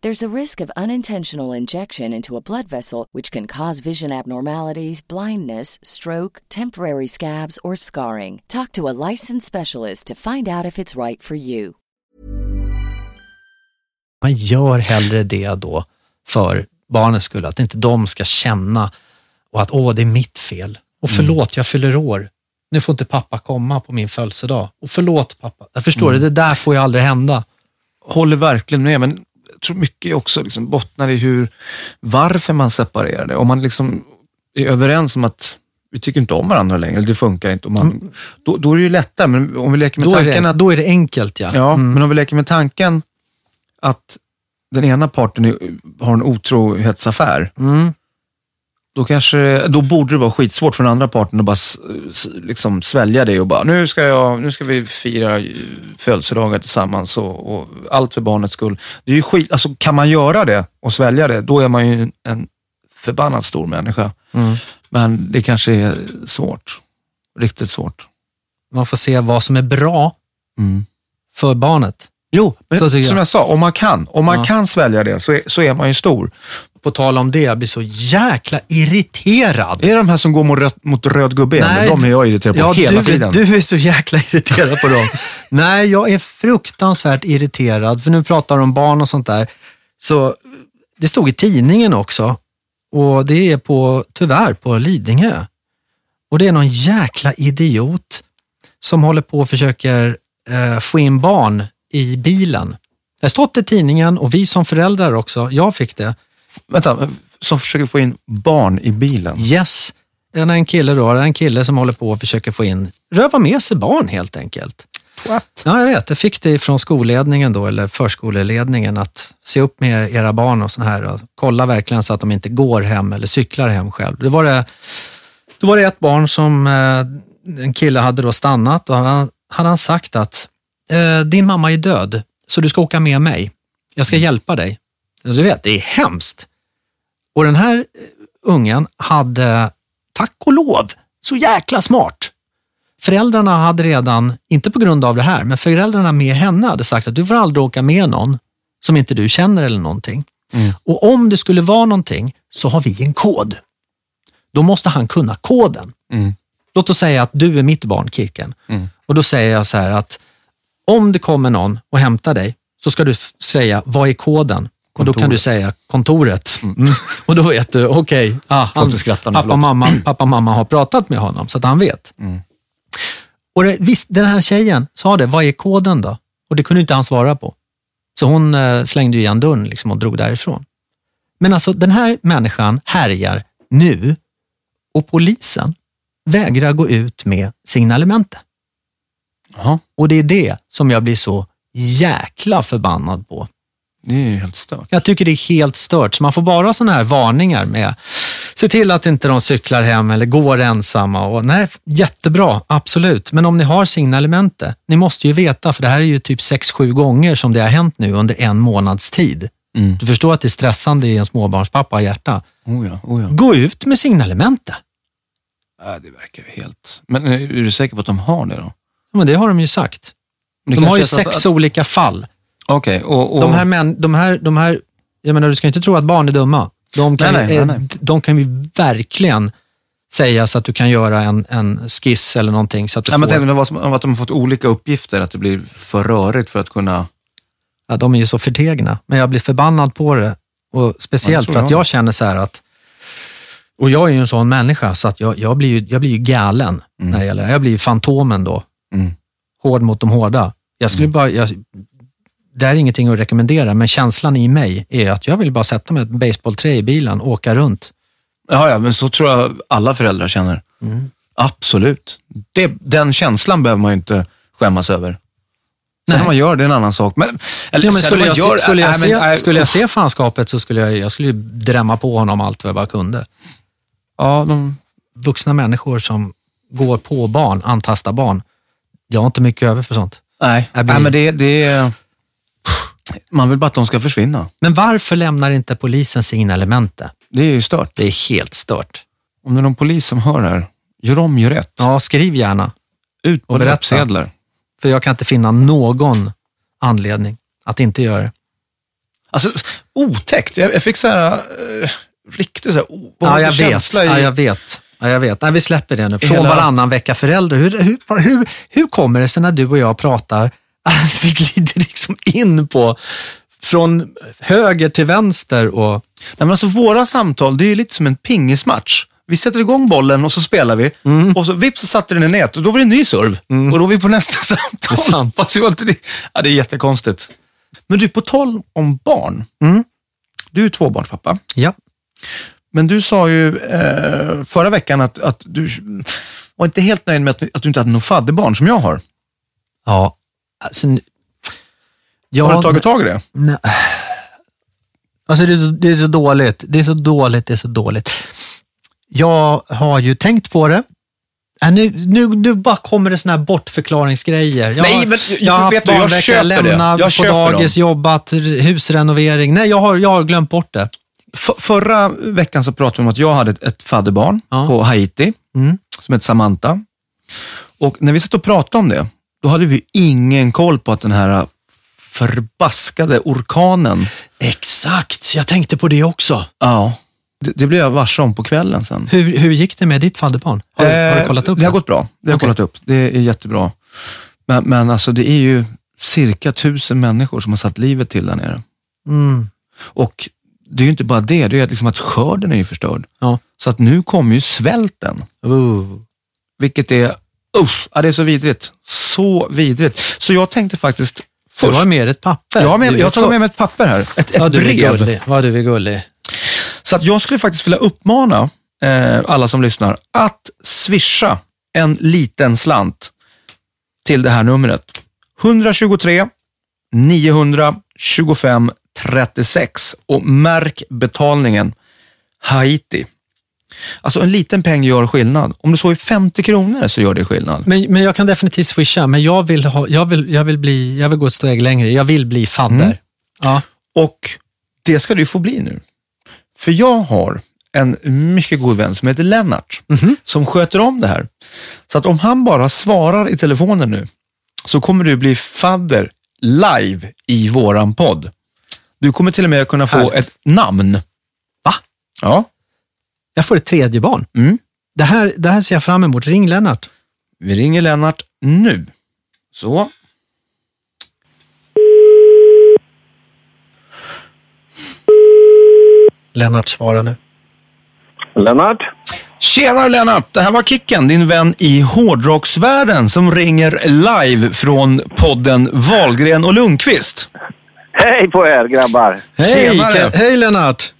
There's a risk of unintentional injection into a blood vessel, which can cause vision abnormalities, blindness, stroke, temporary scabs, or scarring. Talk to a licensed specialist to find out if it's right for you. Man gör hellre det då för barnens skull, att inte de ska känna och att åh, det är mitt fel. Och förlåt, jag fyller år. Nu får inte pappa komma på min födelsedag. Och förlåt pappa. Jag förstår det, det där får ju aldrig hända. Håller verkligen med, men tror mycket också liksom bottnar i hur, varför man separerade. Om man liksom är överens om att vi tycker inte om varandra längre, det funkar inte. Och man, då, då är det ju lättare, men om vi leker med Då tanken det, att då är det enkelt ja. Ja, men om vi leker med tanken att den ena parten är, har en otrohetsaffär. Då, kanske, då borde det vara skitsvårt för den andra parten att bara liksom svälja det och bara, nu ska, jag, nu ska vi fira födelsedagar tillsammans och, och allt för barnets skull. Det är ju skit, alltså, kan man göra det och svälja det, då är man ju en förbannat stor människa. Men det kanske är svårt. Riktigt svårt. Man får se vad som är bra Mm. för barnet. Jo, men tycker som jag. jag sa, om man kan, om man kan svälja det så är, så är man ju stor. På tal om det, jag blir så jäkla irriterad. Är det de här som går mot röd, mot röd gubbe? Nej, de är jag irriterad på ja, hela du, tiden. Du är så jäkla irriterad på dem. Nej, jag är fruktansvärt irriterad, för nu pratar de om barn och sånt där. Så det stod i tidningen också och det är på, tyvärr på Lidingö. Och det är någon jäkla idiot som håller på och försöker eh, få in barn i bilen. Det har stått i tidningen och vi som föräldrar också, jag fick det. Vänta, som försöker få in barn i bilen. Yes, en, en kille då, en kille som håller på och försöker få in, röva med sig barn helt enkelt. What? Ja, jag vet. Jag fick det från skolledningen då, eller förskoleledningen, att se upp med era barn och sån här och kolla verkligen så att de inte går hem eller cyklar hem själv. Det var det, då var det ett barn som eh, en kille hade då stannat och han, hade han sagt att eh, din mamma är död, så du ska åka med mig. Jag ska hjälpa dig. Du vet, det är hemskt. Och den här eh, ungen hade, tack och lov, så jäkla smart. Föräldrarna hade redan, inte på grund av det här, men föräldrarna med henne hade sagt att du får aldrig åka med någon som inte du känner eller någonting. Och om det skulle vara någonting så har vi en kod. Då måste han kunna koden. Låt oss säga att du är mitt barn, Kicken. Och då säger jag så här att om det kommer någon och hämtar dig så ska du säga, vad är koden? Och då kan du säga kontoret. Mm. Och då vet du, okej, ah, han- skratta nu, pappa, förlåt. mamma, pappa mamma har pratat med honom så att han vet. Och det, visst, den här tjejen sa det, vad är koden då? Och det kunde inte han svara på. Så hon eh, slängde igen dörren liksom och drog därifrån. Men alltså den här människan härjar nu och polisen vägrar gå ut med signalemente. Jaha, Och det är det som jag blir så jäkla förbannad på. Det är helt stört. Jag tycker det är helt stört, så man får bara sådana här varningar med Se till att inte de cyklar hem eller går ensamma. Och, nej, jättebra, absolut. Men om ni har signalemente, ni måste ju veta, för det här är ju typ 6-7 gånger som det har hänt nu under en månads tid. Du förstår att det är stressande i en småbarnspappa hjärta. Oh ja, oh ja. Gå ut med signalemente. Ja, det verkar ju helt... Men är är du säker på att de har det då? Ja, Men det har de ju sagt. Det De har ju sex att- olika fall. Okej, och... och De här, män, de här, de här, jag menar, du ska inte tro att barn är dumma. De kan, Nej, nej, eh, nej, nej. De kan ju verkligen säga så att du kan göra en, en skiss eller någonting. Så att du Nej, men får, tänk om att de har fått olika uppgifter, att det blir för rörigt för att kunna... ja, de är ju så förtegna, men jag blir förbannad på det. Och speciellt för att jag. känner så här att, och jag är ju en sån människa, så att jag, jag, blir, ju, jag blir ju galen när det gäller, jag blir ju fantomen då. Mm. Hård mot de hårda. Jag skulle bara, jag, det här är ingenting att rekommendera, men känslan i mig är att jag vill bara sätta mig ett baseballträ i bilen och åka runt. Ja, ja, men så tror jag alla föräldrar känner. Mm. Absolut. Det, den känslan behöver man ju inte skämmas över. Sen Nej. när man gör det är en annan sak. Men, eller, Ja, men sen skulle, jag, gör, se, skulle, jag nej, men, se, nej, skulle jag uff. se fanskapet så skulle jag, jag skulle ju drämma på honom allt vad jag bara kunde. Ja, de, Vuxna människor som går på barn, antastar barn. Jag har inte mycket över för sånt. nej, blir- nej, men det, det Man vill bara att de ska försvinna. Men varför lämnar inte polisen signalementet? Det är ju stört. Det är helt stört. Om det är någon polis som hör det här, gör om, gör rätt. Ja, skriv gärna. Ut på löpsedlar. För jag kan inte finna någon anledning att inte göra det. Alltså, otäckt. Jag, jag fick så här, eh, riktigt så här, Ja, obehaglig jag vet. känsla Ja, i... jag vet. Ja, jag vet. Nej, vi släpper det nu. Från Hela- varannan vecka förälder. Hur, hur, hur, hur kommer det sig när du och jag pratar att vi glider liksom in på från höger till vänster och Nej, men alltså, våra samtal, det är ju lite som en pingismatch. Vi sätter igång bollen och så spelar vi Mm. och så vips så satte den i nät och då var det en ny serv. Och då är vi på nästa samtal. Det är sant. Inte, ja, det är jättekonstigt. Men du, på tal om barn. Mm. Du är tvåbarnspappa. ja. Men du sa ju eh, förra veckan att, att du var inte helt nöjd med att, att du inte hade något fadderbarn som jag har. Ja. Alltså, ja, har du tagit tag i det? Nej. Alltså det är, så, det är så dåligt. Det är så dåligt, det är så dåligt. Jag har ju tänkt på det. Äh, nu, nu, nu bara kommer det såna här bortförklaringsgrejer. Jag, Nej, men jag har haft jag barnvecka, lämnat Jag på dagis, jobbat, husrenovering. Nej, jag har, jag har glömt bort det. F- förra veckan så pratade vi om att jag hade ett, ett fadderbarn Ja. på Haiti Mm. som heter Samantha. Och när vi satt och pratade om det, då hade vi ingen koll på att den här förbaskade orkanen, Exakt, jag tänkte på det också. ja, det, det blev jag varse om på kvällen sen. Hur, hur gick det med ditt fadderbarn? Har, du- har du Eh, kollat upp det? har gått bra. Det har Okej. kollat upp. Det är jättebra. Men, men alltså det är ju cirka tusen människor som har satt livet till där nere. Mm. Och det är ju inte bara det, det är liksom att skörden är ju förstörd. Ja. Så att nu kommer ju svälten. Uh. Vilket är, ja, det är så vidrigt. Så vidrigt. Så jag tänkte faktiskt Du först, har med ett papper. jag har, med, Du jag har tagit med mig ett papper här, ett, ett du är brev. gullig. Vad du är gullig. Så att jag skulle faktiskt vilja uppmana eh, alla som lyssnar att swisha en liten slant till det här numret. 123 925 36 och märk betalningen Haiti. Alltså en liten peng gör skillnad. Om det så är 50 kronor så gör det skillnad. Men, men jag kan definitivt swisha, men jag vill, ha, jag, vill, jag, vill bli, jag vill gå ett steg längre. Jag vill bli fadder. Mm. Ja. Och det ska du få bli nu. För jag har en mycket god vän som heter Lennart, som sköter om det här. Så att om han bara svarar i telefonen nu, så kommer du bli fadder live i våran podd. Du kommer till och med kunna få Härligt. ett namn. Va? Ja. Jag får ett tredje barn. Mm. Det, här, det här ser jag fram emot. Ring Lennart. Vi ringer Lennart nu. Så. Lennart svarar nu. Lennart? Tjenare Lennart! Det här var Kicken, din vän i hårdrocksvärlden som ringer live från podden Valgren och Lundqvist. Hej på er grabbar! Hej, Tjenare. Hej Lennart!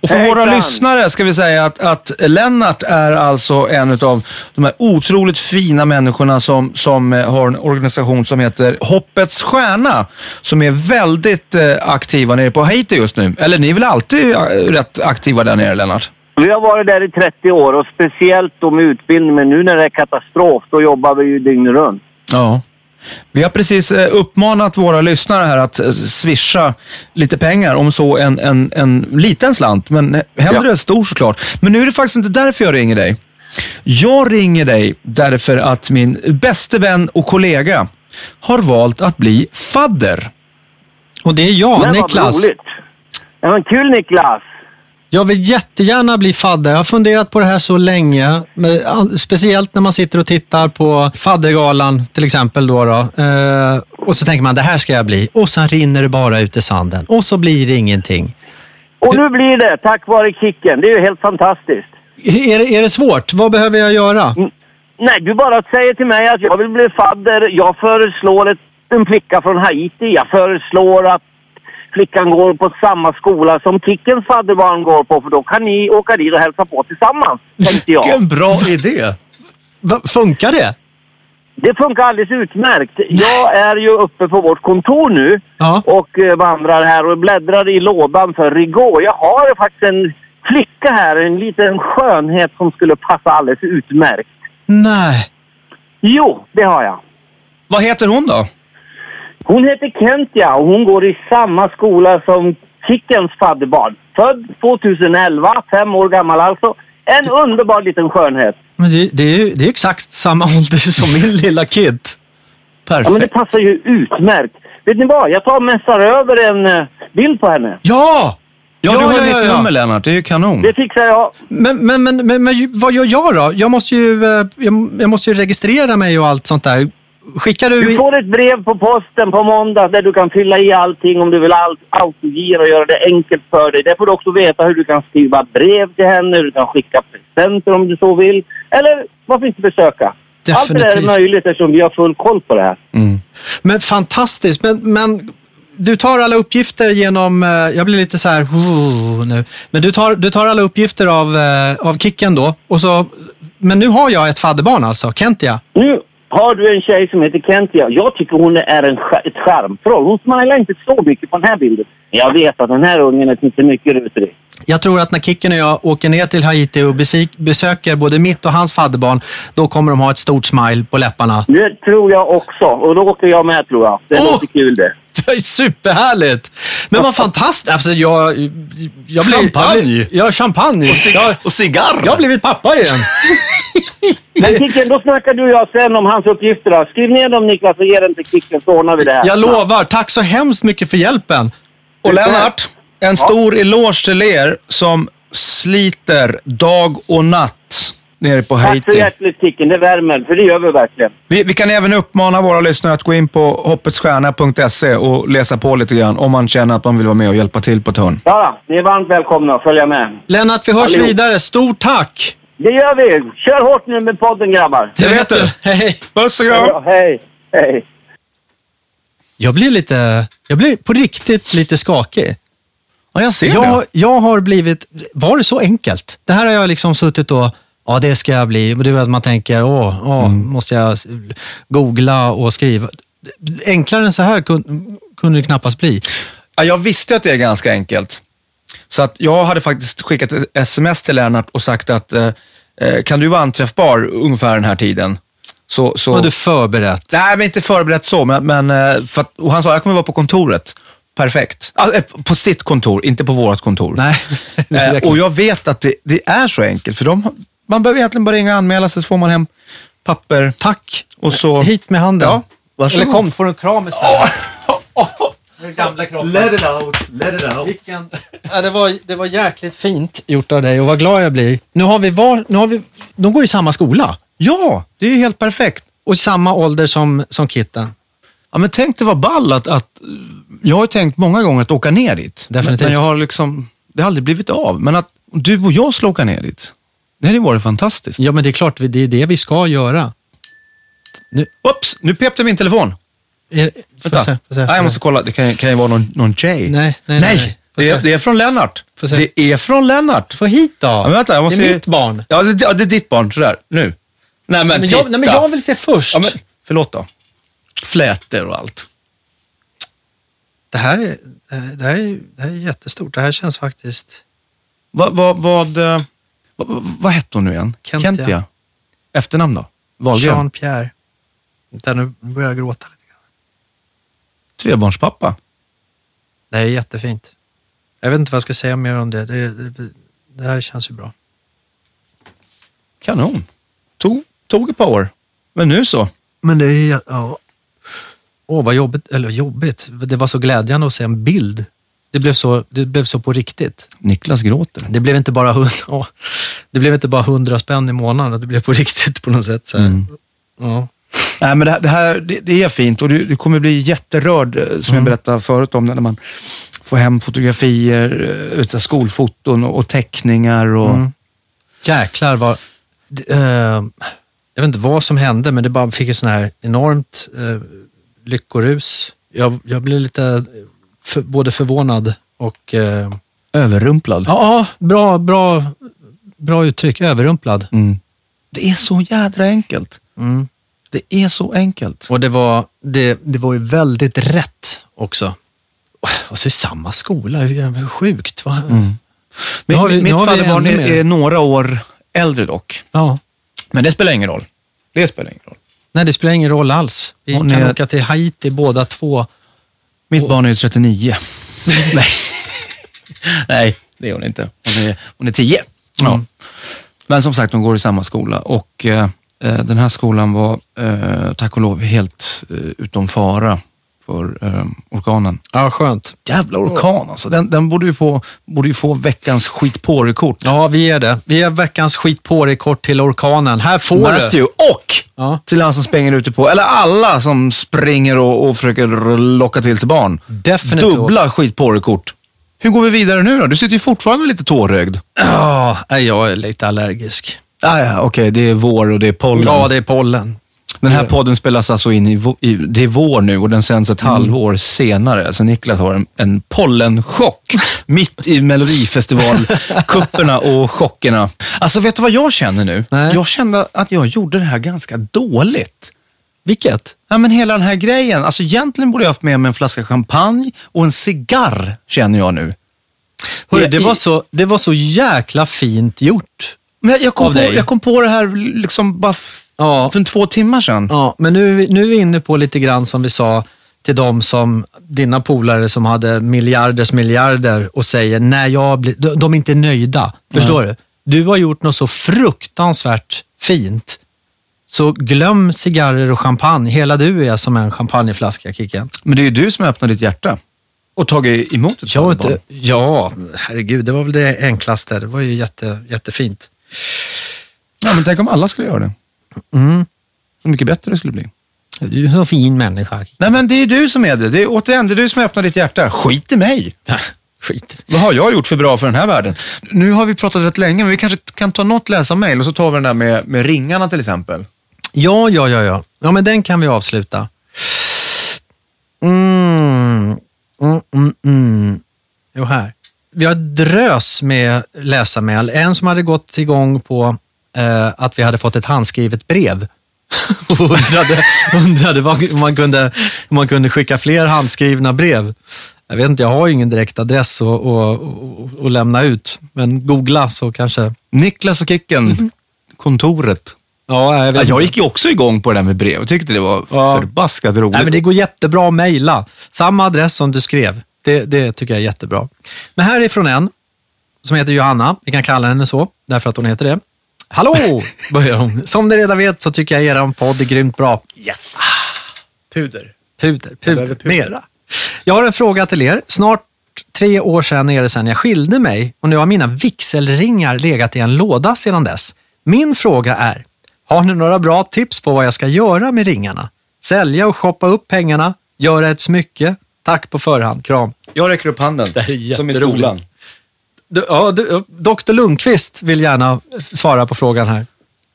Och för Hejsan. våra lyssnare ska vi säga att, att Lennart är alltså en av de här otroligt fina människorna som, som eh, har en organisation som heter Hoppets Stjärna, som är väldigt eh, aktiva nere på Haiti just nu. Eller ni är väl alltid eh, rätt aktiva där nere, Lennart? Vi har varit där i 30 år och speciellt då med utbildning, men nu när det är katastrof, då jobbar vi ju dygnet runt. Ja. Vi har precis eh, uppmanat våra lyssnare här att eh, swisha lite pengar, om så en, en, en liten slant, men hellre Ja. stor såklart. Men nu är det faktiskt inte därför jag ringer dig. Jag ringer dig därför att min bäste vän och kollega har valt att bli fadder. Och det är jag, Niklas. vad roligt! Ja, men kul Niklas! Jag vill jättegärna bli fadder. Jag har funderat på det här så länge. Speciellt när man sitter och tittar på faddergalan till exempel. Då, då. Eh, och så tänker man, det här ska jag bli. Och sen rinner det bara ut i sanden. Och så blir det ingenting. Och nu blir det tack vare Kicken. Det är ju helt fantastiskt. Är, det- är det svårt? Vad behöver jag göra? Nej, du bara säger till mig att jag vill bli fadder. Jag föreslår ett, en flicka från Haiti. Jag föreslår att flickan går på samma skola som Kickens fadderbarn går på. För då kan ni åka dit och hälsa på tillsammans, tänkte jag. Vilken bra idé! Va, funkar det? Det funkar alldeles utmärkt. Jag är ju uppe på vårt kontor nu Ja. och eh, vandrar här och bläddrar i lådan för Rigaud. Jag har faktiskt en flicka här, en liten skönhet som skulle passa alldeles utmärkt. Nej. Jo, det har jag. Vad heter hon då? Hon heter Kentia och hon går i samma skola som Kickens fadderbarn. Född 2011, fem år gammal alltså. En underbar liten skönhet. Men det, det, är ju det är exakt samma ålder som min lilla kid. Ja, men det Perfekt. passar ju utmärkt. Vet ni vad? Jag tar och messar över en eh, bild på henne. Ja! Ja, Ja, du har ja, mitt ja, ja. nummer Lennart. Det är ju kanon. Det fixar jag. Men, men, men, men, men vad gör jag då? Jag måste ju, eh, jag, jag måste ju registrera mig och allt sånt där. Skickar du... Du får ett brev på posten på måndag där du kan fylla i allting om du vill allt, autogira och göra det enkelt för dig. Där får du också veta hur du kan skriva brev till henne, hur du kan skicka presenter om du så vill. Eller varför inte besöka? Allt det där är Definitivt. möjligt eftersom vi har full koll på det här. Men fantastiskt. Men, men du tar alla uppgifter genom... eh, Jag blir lite så här... "Oh", nu. Men du tar, du tar alla uppgifter av, eh, av Kicken då. Och så, men nu har jag ett fadderbarn alltså, Kentia. Nu har du en tjej som heter Kentia. Jag tycker hon är en, ett skärmtroll. Hon smilar inte så mycket på den här bilden. Jag vet att den här ungen är inte mycket rusig. Jag tror att när Kicken och jag åker ner till Haiti och besöker både mitt och hans fadderbarn, då kommer de ha ett stort smile på läpparna. Det tror jag också. Och då åker jag med tror jag. Det Åh! låter kul det. Det är superhärligt! Men vad fantastiskt! Alltså, jag, jag Champagne. Jag blir, ja, champagne. Jag, och cigarr! jag har blivit pappa igen. Men Kicken, då snackar du och jag sen om hans uppgifter. Då. Skriv ner dem Niklas och ge den till Kicken så ordnar vi det här. Jag lovar. Tack så hemskt mycket för hjälpen. Och Lennart, en stor eloge till er som sliter dag och natt nere på Tack så Haiti. hjärtligt Kicken, det värmer. För det gör vi verkligen. Vi, vi kan även uppmana våra lyssnare att gå in på hoppetsstjärna.se och läsa på lite grann om man känner att man vill vara med och hjälpa till på ett hörn. Ja, ni är varmt välkomna att följa med. Lennart, vi hörs Allihop. vidare. Stort tack! Det gör vi. Kör hårt nu med podden grabbar. Det vet du. Hej! Puss och kram! hej. Hej. Jag blir lite, jag blir på riktigt lite skakig. Ja, jag ser Jag, det. jag har blivit, var det så enkelt? Det här har jag liksom suttit och, ja det ska jag bli. Och det är att man tänker, åh, åh Mm. måste jag googla och skriva. Enklare än så här kun, kunde det knappast bli. Ja, jag visste att det är ganska enkelt. Så att jag hade faktiskt skickat ett sms till Lennart och sagt att eh, eh, kan du vara anträffbar ungefär den här tiden? Så, så... Var du förberett? Nej, men inte förberett så. Men, men, eh, för att, och han sa, jag kommer vara på kontoret. Perfekt. Alltså, eh, på sitt kontor, inte på vårt kontor. Nej. och jag vet att det, det är så enkelt. För de, man behöver egentligen bara ringa och anmäla sig så får man hem papper. Tack. Och så- Hit med handen. Ja, varsågod. Eller kom, får du en kram istället. Gamla kroppen. Let it out, let it out. Vilken... Ja, det, var, det var jäkligt fint gjort av dig och vad glad jag blir. Nu har vi var, nu har vi, de går i samma skola Ja, det är ju helt perfekt. och samma ålder som, som Kitten. Ja, men tänk det var ball att, att jag har tänkt många gånger att åka ner dit. Definitivt. Men jag har liksom, det har aldrig blivit av. Men att du och jag skulle åka ner dit, det hade ju varit fantastiskt. Ja, men det är klart, det är det vi ska göra. Oops, nu pepte min telefon. Är, Vänta. se, se, Nej, jag måste kolla. Det kan, kan ju vara någon, någon tjej. Nej, nej, nej, nej. Det, är, det är från Lennart. Det är från Lennart. Få hit då. Ja, vänta, jag måste det är mitt barn. Ja, det, ja, det är ditt barn. Sådär, nu. Nej, men, Men jag, nej, men jag vill se först. Ja, men, förlåt då. Flätor och allt. det, här är, det, här är, det här är jättestort. Det här känns faktiskt... Vad, vad, vad, eh, vad, vad hette hon nu igen? Kentia. Efternamn då? Wahlgren? Jean-Pierre. Nu börjar jag gråta lite. Trebarnspappa. Det är jättefint. Jag vet inte vad jag ska säga mer om det. Det, det, det här känns ju bra. Kanon. Tog, tog ett par år. Men nu så. Men det är. Ja. Åh, vad jobbigt. Eller jobbigt. Det var så glädjande att se en bild. Det blev så, det blev så på riktigt. Niklas gråter. Det blev inte bara hundra, åh, det blev inte bara hundra spänn i månaden. Det blev på riktigt på något sätt. Så här. Ja. Nej, men det här, det, här, det, det är fint och du, du kommer bli jätterörd, eh, som jag berättade förut om, när man får hem fotografier, eh, skolfoton och, teckningar. Och, Jäklar vad... eh, jag vet inte vad som hände, men det bara fick ett sån här enormt eh, lyckorus. Jag, jag blev lite för, både förvånad och... Eh, Överrumplad. ja, bra, bra, bra uttryck. Överrumplad. Mm. Det är så jädra enkelt. Mm. Det är så enkelt. Och det var, det, det var ju väldigt rätt också. Och så i samma skola, hur sjukt. Va? Men, Nu har vi- mitt ännu är, är några år äldre dock. Ja. Men det spelar ingen roll. Det spelar ingen roll. Nej, det spelar ingen roll alls. Vi Hon kan är- åka till Haiti båda två. Mitt barn är ju 39. Nej. Nej, det är hon inte. Hon är, hon är 10. Ja. Men som sagt, de går i samma skola och eh, den här skolan var eh, tack och lov helt eh, utom fara för eh, orkanen. Ja, skönt. Jävla orkan alltså. Den, den borde, ju få, borde ju få veckans skit på-rekord. Ja, vi är det. Vi är veckans skit på kort till orkanen. Här får Matthew och Ja. till han som springer ute på, eller alla som springer och, och försöker locka till sig barn. du. Definitivt. Dubbla skit på-rekord. Hur går vi vidare nu då? Du sitter ju fortfarande lite tårögd. Ja, jag är lite allergisk. Ah, ja, Okej, det är vår och det är pollen. Ja, det är pollen. Den här podden spelas alltså in i, i det är vår nu och den sänds ett halvår senare. Alltså Niklas har en, en pollenchock mitt i Melodifestivalkupperna och chockerna. Alltså vet du vad jag känner nu? Nej. Jag kände att jag gjorde det här ganska dåligt. Vilket? Ja, men hela den här grejen. Alltså egentligen borde jag haft med mig en flaska champagne och en cigarr, känner jag nu. Hörru, det, var så, det var så jäkla fint gjort. Men jag, kom Av på, dig. jag kom på det här liksom bara Ja. för två timmar sedan. Ja, men nu, är vi- nu är vi inne på lite grann som vi sa till de som, dina polare som hade miljarders miljarder och säger, nej, jag blir, de, de är inte nöjda. Förstår du? Du har gjort något så fruktansvärt fint. Så glöm cigarrer och champagne. Hela du är som en champagneflaska, Kicken. Men det är ju du som har öppnat ditt hjärta och tagit emot ett Jag sådant vet barn. inte, ja, herregud, det var väl det enklaste. Det var ju jätte, jättefint. Ja, men tänk om alla skulle göra det. Mm. Så mycket bättre det skulle bli. Du är så fin människa. Nej, men det är du som är det. Det är återigen, det är du som öppnar ditt hjärta. Skit i mig. Skit. Vad har jag gjort för bra för den här världen? Nu har vi pratat rätt länge, men vi kanske kan ta något läsa-mail och så tar vi den där med, med ringarna till exempel. Ja, ja, ja, ja. Ja, men den kan vi avsluta. Mm. Mm, mm, mm. Jo, här. Vi har drös med läsarmail. En som hade gått igång på eh, att vi hade fått ett handskrivet brev. Och undrade, undrade om, man kunde, om man kunde skicka fler handskrivna brev. Jag vet inte, jag har ju ingen direkt adress att, att, att, att lämna ut. Men googla så kanske... Niklas och Kicken, kontoret. Ja, jag, Ja, jag gick ju också igång på det där med brev. Jag tyckte det var Ja. förbaskat roligt. Nej, men det går jättebra att mejla. Samma adress som du skrev. Det, det tycker jag är jättebra. Men här är från en som heter Johanna. Vi kan kalla henne så, därför att hon heter det. Hallå, börjar hon. Som ni redan vet så tycker jag er podd är grymt bra. Yes! Puder. Puder, behöver puder, puder. mera. Jag har en fråga till er. Snart tre år sedan är det sedan jag skilde mig och nu har mina vigselringar legat i en låda sedan dess. Min fråga är, har ni några bra tips på vad jag ska göra med ringarna? Sälja och shoppa upp pengarna? Göra ett smycke? Tack på förhand. Kram. Jag räcker upp handen, Det är som i skolan. Du, ja, du, Dr Lundqvist vill gärna svara på frågan här.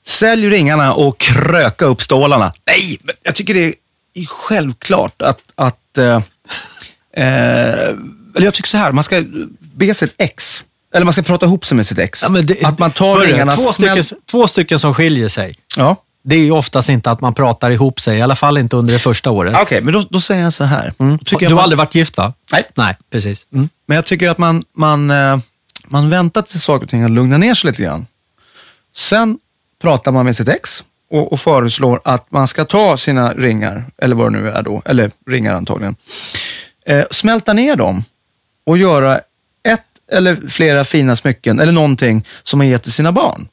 Sälj ringarna och kröka upp stålarna. Nej, men jag tycker det är självklart att... att eh, eh, eller jag tycker så här, man ska be sitt ex. Eller man ska prata ihop sig med sitt ex. att man tar ringarna, två, stycken, två stycken som skiljer sig. Ja. Det är ju oftast inte att man pratar ihop sig, i alla fall inte under det första året. Okej, men då, då säger jag så här. Mm. Tycker du har man, aldrig varit gift va? Nej. Nej, precis. Mm. Men jag tycker att man, man, eh, man väntar tills saker och ting har lugnat ner sig lite grann. Sen pratar man med sitt ex och, och föreslår att man ska ta sina ringar, eller vad det nu är då, eller ringar antagligen, eh, smälta ner dem och göra ett eller flera fina smycken eller någonting som man ger till sina barn.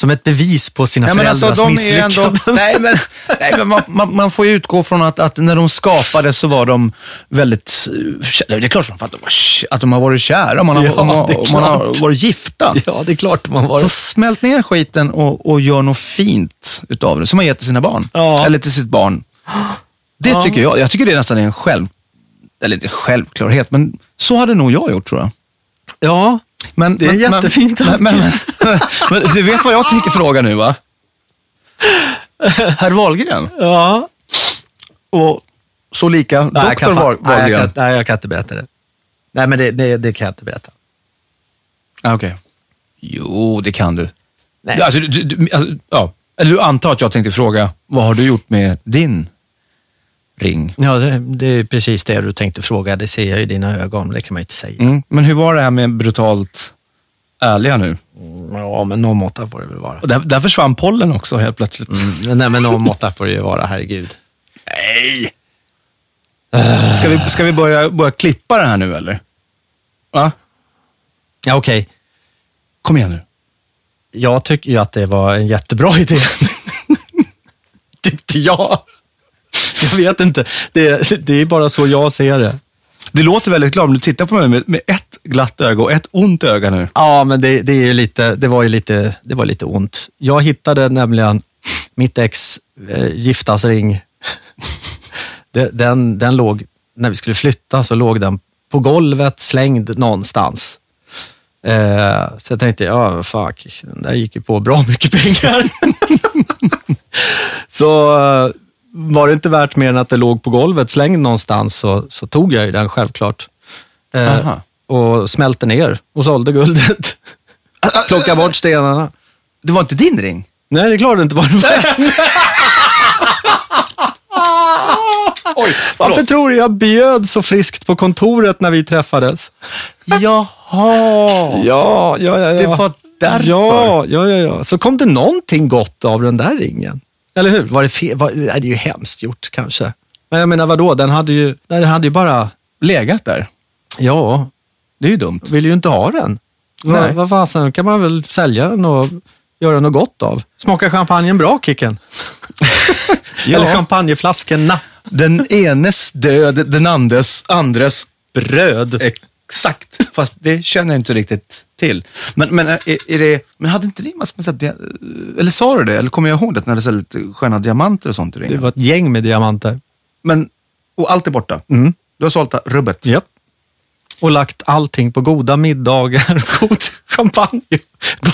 Som ett bevis på sina Ja, men föräldrars alltså, de är misslyckanden. ändå, nej, men, nej, men man, man, man får ju utgå från att, att när de skapades så var de väldigt... Det är klart att de, var, att de har varit kära, man har, Ja, man, är man har varit gifta. Ja, det är klart man var Så smält ner skiten och, och gör något fint utav det, som man ger till sina barn. Ja. Eller till sitt barn. Det Ja. tycker jag. Jag tycker det är nästan en själv... Eller inte självklarhet, men så hade nog jag gjort tror jag. Ja, Men, Det är men, jättefint, Men, men, men, men, du vet vad jag tänker fråga nu va? Herr Wahlgren. ja. Och så lika Nej, doktor Wahl- nej, jag Wahlgren. kan, nej, jag kan inte berätta det. Nej, men det, det, det kan jag inte berätta. Ah, Okej. Jo, det kan du. Nej. Alltså, du, du, alltså, ja. Eller du antar att jag tänkte fråga, vad har du gjort med din ring? Ja, det, det är precis det du tänkte fråga. Det ser jag i dina ögon. Det kan man ju inte säga. Mm. Men hur var det här med brutalt ärliga nu? Ja, men någon måtta får det väl vara. Och där, där försvann pollen också helt plötsligt. Mm, nej, men någon måtta får det ju vara, herregud. Nej! Ska vi, ska vi börja, börja klippa det här nu eller? Va? Ja, okej. Kom igen nu. Jag tycker ju att det var en jättebra idé. Tyckte jag. Jag vet inte. Det, det är bara så jag ser det. Det låter väldigt klart, men du tittar på mig med, med ett glatt öga och ett ont öga nu. Ja, men det, det, är ju lite, det var ju lite, det var lite ont. Jag hittade nämligen mitt ex eh, giftasring. Den, den låg, när vi skulle flytta så låg den på golvet slängd någonstans. Eh, så jag tänkte, ja fuck, den där gick ju på bra mycket pengar. så var det inte värt mer än att det låg på golvet slängd någonstans så, så tog jag ju den självklart. Eh, och smälte ner och sålde guldet. Plocka bort stenarna. Det var inte din ring? Nej, det är klart det inte var det. Oj, Varför tror du jag bjöd så friskt på kontoret när vi träffades? Jaha. Ja, ja, ja. ja. Det var därför. Ja, ja, ja, ja. Så kom det någonting gott av den där ringen. Eller hur? Var det fel? Var, nej, det är ju hemskt gjort kanske. Men jag menar vadå? Den hade ju, den hade ju bara, Legat där. ja, Det är ju dumt. vill ju inte ha den. Nej. Vad, vad fasen, kan man väl sälja den och göra något gott av. Smakar champagnen bra, Kicken? Ja. Eller champagneflaskorna? Den enes död, den andres, andres Bröd. Exakt, fast det känner jag inte riktigt till. Men, men, är, är det, men hade inte ni massor med dia- eller sa du det, eller kommer jag ihåg det, när det är lite sköna diamanter och sånt i Det ringen? var ett gäng med diamanter. Men, och allt är borta? Mm. Du har sålt rubbet? Japp. Och lagt allting på goda middagar, god champagne,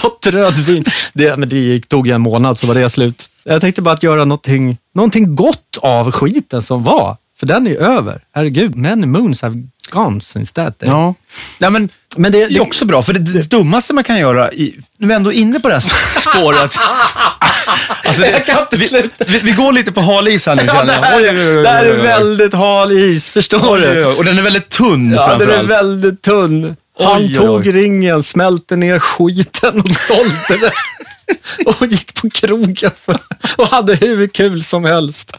gott rödvin. Det, men det gick, tog ju en månad så var det slut. Jag tänkte bara att göra någonting, någonting gott av skiten som var. För den är över. Herregud, many moons have gone since that day. Ja. Nej, men, Men det, det är också bra, för det, det dummaste man kan göra, i, nu är vi ändå inne på det här spåret. Alltså, det, Jag kan inte vi, sluta. vi, vi går lite på hal is här nu Ja, det, här, oj, det här är väldigt hal is, förstår du? Och den är väldigt tunn Ja, den är framförallt. väldigt tunn. Han Oj, oj, tog oj. ringen, smälte ner skiten och sålde det. och gick på krogen och hade hur kul som helst.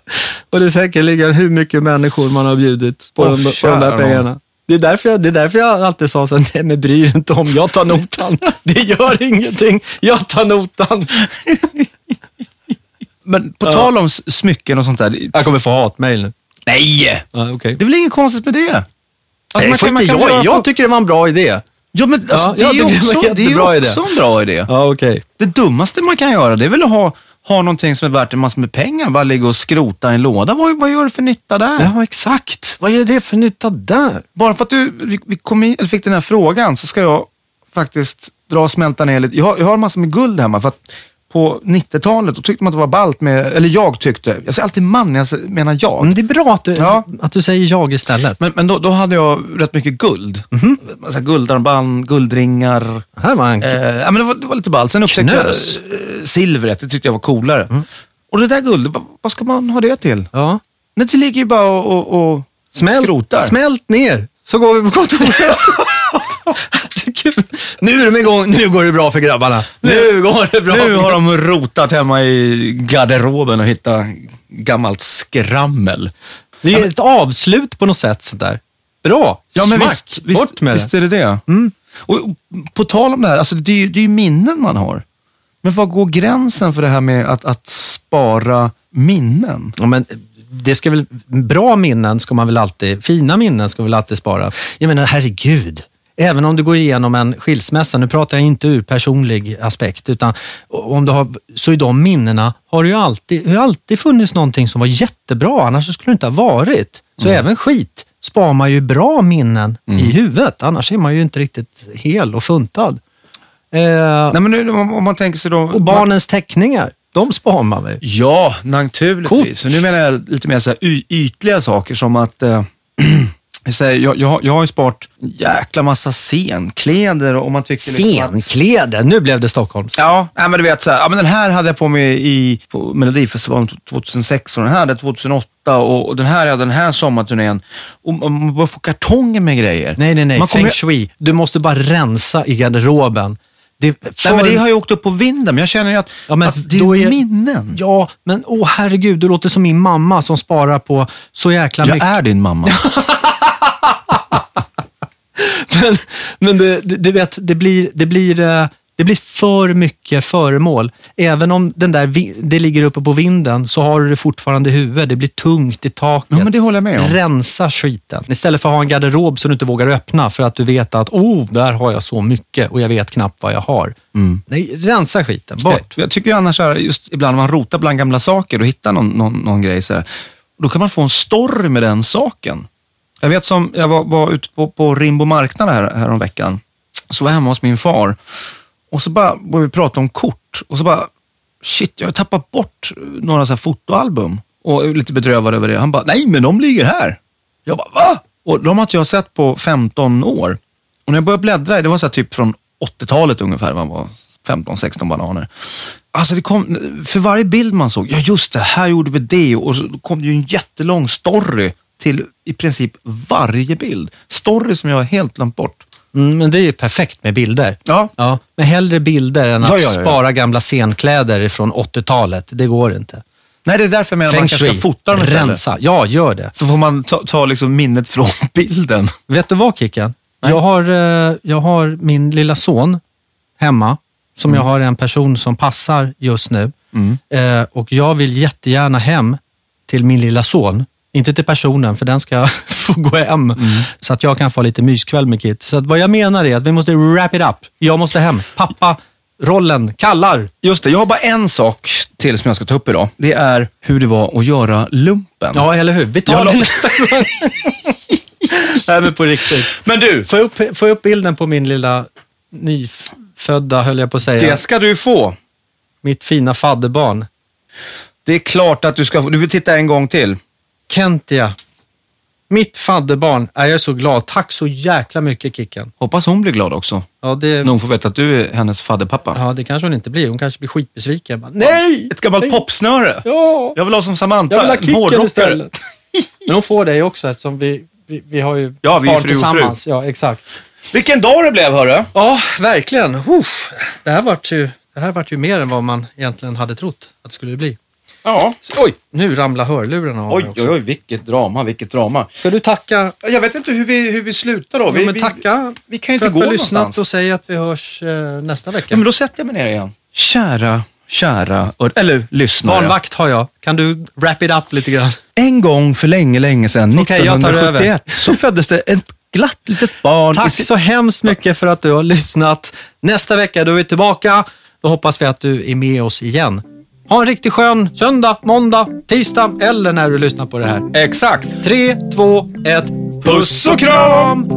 Och det är säkerligen hur mycket människor man har bjudit på, Åh, de, på de där pengarna. Det är, därför jag, det är därför jag alltid sa så nej men bry dig inte om, jag tar notan. Det gör ingenting, jag tar notan. Men på tal om smycken och sånt där. Jag kommer få hatmejl nu. Nej! Ja, okay. Det är väl inget konstigt med det? Alltså, Nej, man kan- man kan jag, jag på- tycker det var en bra idé. Ja, men alltså, Ja, det, är det var också, det är ju jättebra idé. också en bra idé. Ja, okej. Det dummaste man kan göra, det är väl att ha, ha någonting som är värt en massa med pengar. Bara ligga och skrota i en låda. Vad, vad gör du för nytta där? Ja, exakt. Vad gör det för nytta där? Bara för att du vi, vi kom in, eller fick den här frågan så ska jag faktiskt dra och smälta ner lite. Jag har, jag har en massa med guld hemma. För att på 90-talet då tyckte man att det var ballt med, eller jag tyckte, jag säger alltid man, jag säger- menar jag. Men det är bra att du, Ja. att du säger jag istället. Men, men då, då hade jag rätt mycket guld. Mhm. Massa guldarmband, guldringar. här var en Eh, ja, men det, var, det var lite ballt. Sen upptäckte Knös. jag eh, silvret, det tyckte jag var coolare. Och det där guldet, vad, ska man ha det till? Ja. Nej, det ligger ju bara och, och, och skrotar. Smält, smält ner, så går vi på kontoret. Nu är de igång. Nu går det bra för grabbarna. Nu går det bra. Nu har de rotat hemma i garderoben och hittat gammalt skrammel. Det är ett avslut på något sätt sådär. Bra. Ja, men Smack. visst, visst, Bort med visst det. är det det. Och, och på tal om det här, alltså, det, är, ju- det är minnen man har. Men var går gränsen för det här med att, att spara minnen? Ja, men det ska väl, bra minnen ska man väl alltid, fina minnen ska man väl alltid spara. Jag menar, herregud. Även om du går igenom en skilsmässa, nu pratar jag inte ur personlig aspekt, utan om du har, så i de minnena har det ju alltid, det alltid funnits någonting som var jättebra, annars skulle det inte ha varit. Så även skit spar man ju bra minnen i huvudet, annars är man ju inte riktigt hel och funtad. Eh, Nej, men nu, om, man tänker sig då... och barnens teckningar, de spar man väl? Ja, naturligtvis. Kort. Så nu menar jag lite mer så här ytliga saker som att eh, jag, jag, jag, har- jag ju sparat jäkla massa scenkläder och man tycker liksom att, Scenkläder, nu blev det Stockholms. Ja, nej, men du vet, så här, ja, men den här hade jag på mig i på Melodifestivalen 2006 och den här hade jag 2008 och, och den här hade jag den här sommarturnén. Och man börjar få kartonger med grejer. Nej, nej, nej. Man kommer, Feng shui. Du måste bara rensa i garderoben. Det, nej, men det har ju åkt upp på vinden, men jag känner ju att, Ja, men att det är är- minnen. Ja, men åh herregud, du låter som min mamma som sparar på så jäkla Jag mycket. är din mamma. Men, men det, du vet, det blir, det, blir, eh, det blir för mycket föremål. Även om den där, det ligger uppe på vinden så har du det fortfarande i huvudet. Det blir tungt i taket. Ja, men det håller jag med om. Rensa skiten. Istället för att ha en garderob som du inte vågar öppna för att du vet att oh, där har jag så mycket och jag vet knappt vad jag har. Nej, rensa skiten. Bort. Jag tycker ju annars, så här, just ibland när man rotar bland gamla saker och hittar någon, någon, någon grej, så här, då kan man få en story med den saken. Jag vet som, jag var, var ute på, på Rimbo marknad här, här veckan. Så var jag hemma hos min far och så bara började vi prata om kort och så bara, shit, jag har tappat bort några så här fotoalbum och är lite bedrövad över det. Han bara, nej men de ligger här. Jag bara, va? Och de har inte jag sett på 15 år. Och när jag började bläddra, det var så här typ från 80-talet ungefär, man var 15-16 bananer. Alltså det kom, för varje bild man såg, ja just det, här gjorde vi det och så kom det ju en jättelång story till i princip varje bild. Story som jag har helt glömt bort. Mm, men det är ju perfekt med bilder. Ja. Ja, men hellre bilder än att Ja, ja, spara gamla scenkläder från 80-talet. Det går inte. Nej, det är därför jag menar att man kanske ska fota dem istället. Rensa. Ja, gör det. Så får man ta, ta liksom minnet från bilden. Vet du vad Kicken? Jag har, eh, jag har min lilla son hemma, som Mm. jag har en person som passar just nu. Eh, och jag vill jättegärna hem till min lilla son. Inte till personen, för den ska få gå hem. Mm. Så att jag kan få lite myskväll med Kit. Så vad jag menar är att vi måste wrap it up. Jag måste hem. Pappa, rollen, kallar. Just det, jag har bara en sak till som jag ska ta upp idag. Det är hur det var att göra lumpen. Ja, eller hur? Vi tar Jag det nästa gång. Nej, men på riktigt. Men du, Får jag, upp, får jag upp bilden på min lilla nyfödda, höll jag på att säga. det ska du få. Mitt fina fadderbarn. Det är klart att du ska få. Du vill titta en gång till. Kentia. Mitt fadderbarn. Är jag så glad. Tack så jäkla mycket Kicken. Hoppas hon blir glad också. Ja, det, När hon får veta att du är hennes fadderpappa. ja, det kanske hon inte blir. Hon kanske blir skitbesviken. Bara, Nej! Ett gammalt popsnöre. Ja! Jag vill ha som Samantha, Jag vill ha en Kicken hårdrockare. istället. Men hon får dig också eftersom vi, vi, vi har ju Ja, vi är barn fru tillsammans. Ja, exakt. Vilken dag det blev, hörru. Ja, verkligen. Uff. Det här vart ju, det här vart ju mer än vad man egentligen hade trott att det skulle bli. Ja. Oj, nu ramlar hörlurarna av Oj, mig också. oj, oj, vilket drama, vilket drama. Ska du tacka? Jag vet inte hur vi, hur vi slutar då. Ja, Vi, men vi, tacka vi kan ju för inte att gå du har lyssnat någonstans. och säga att vi hörs eh, nästa vecka. Ja, men då sätter jag mig ner igen. Kära, kära, ör- eller lyssnare. Barnvakt har jag. Kan du wrap it up lite grann? En gång för länge, länge sedan, Okej, jag tar 1971, så föddes det ett glatt litet barn. Tack sin- så hemskt mycket för att du har lyssnat. Nästa vecka då är vi tillbaka. Då hoppas vi att du är med oss igen. Ha en riktigt skön söndag, måndag, tisdag eller när du lyssnar på det här. Exakt. Tre, två, ett. Puss och kram!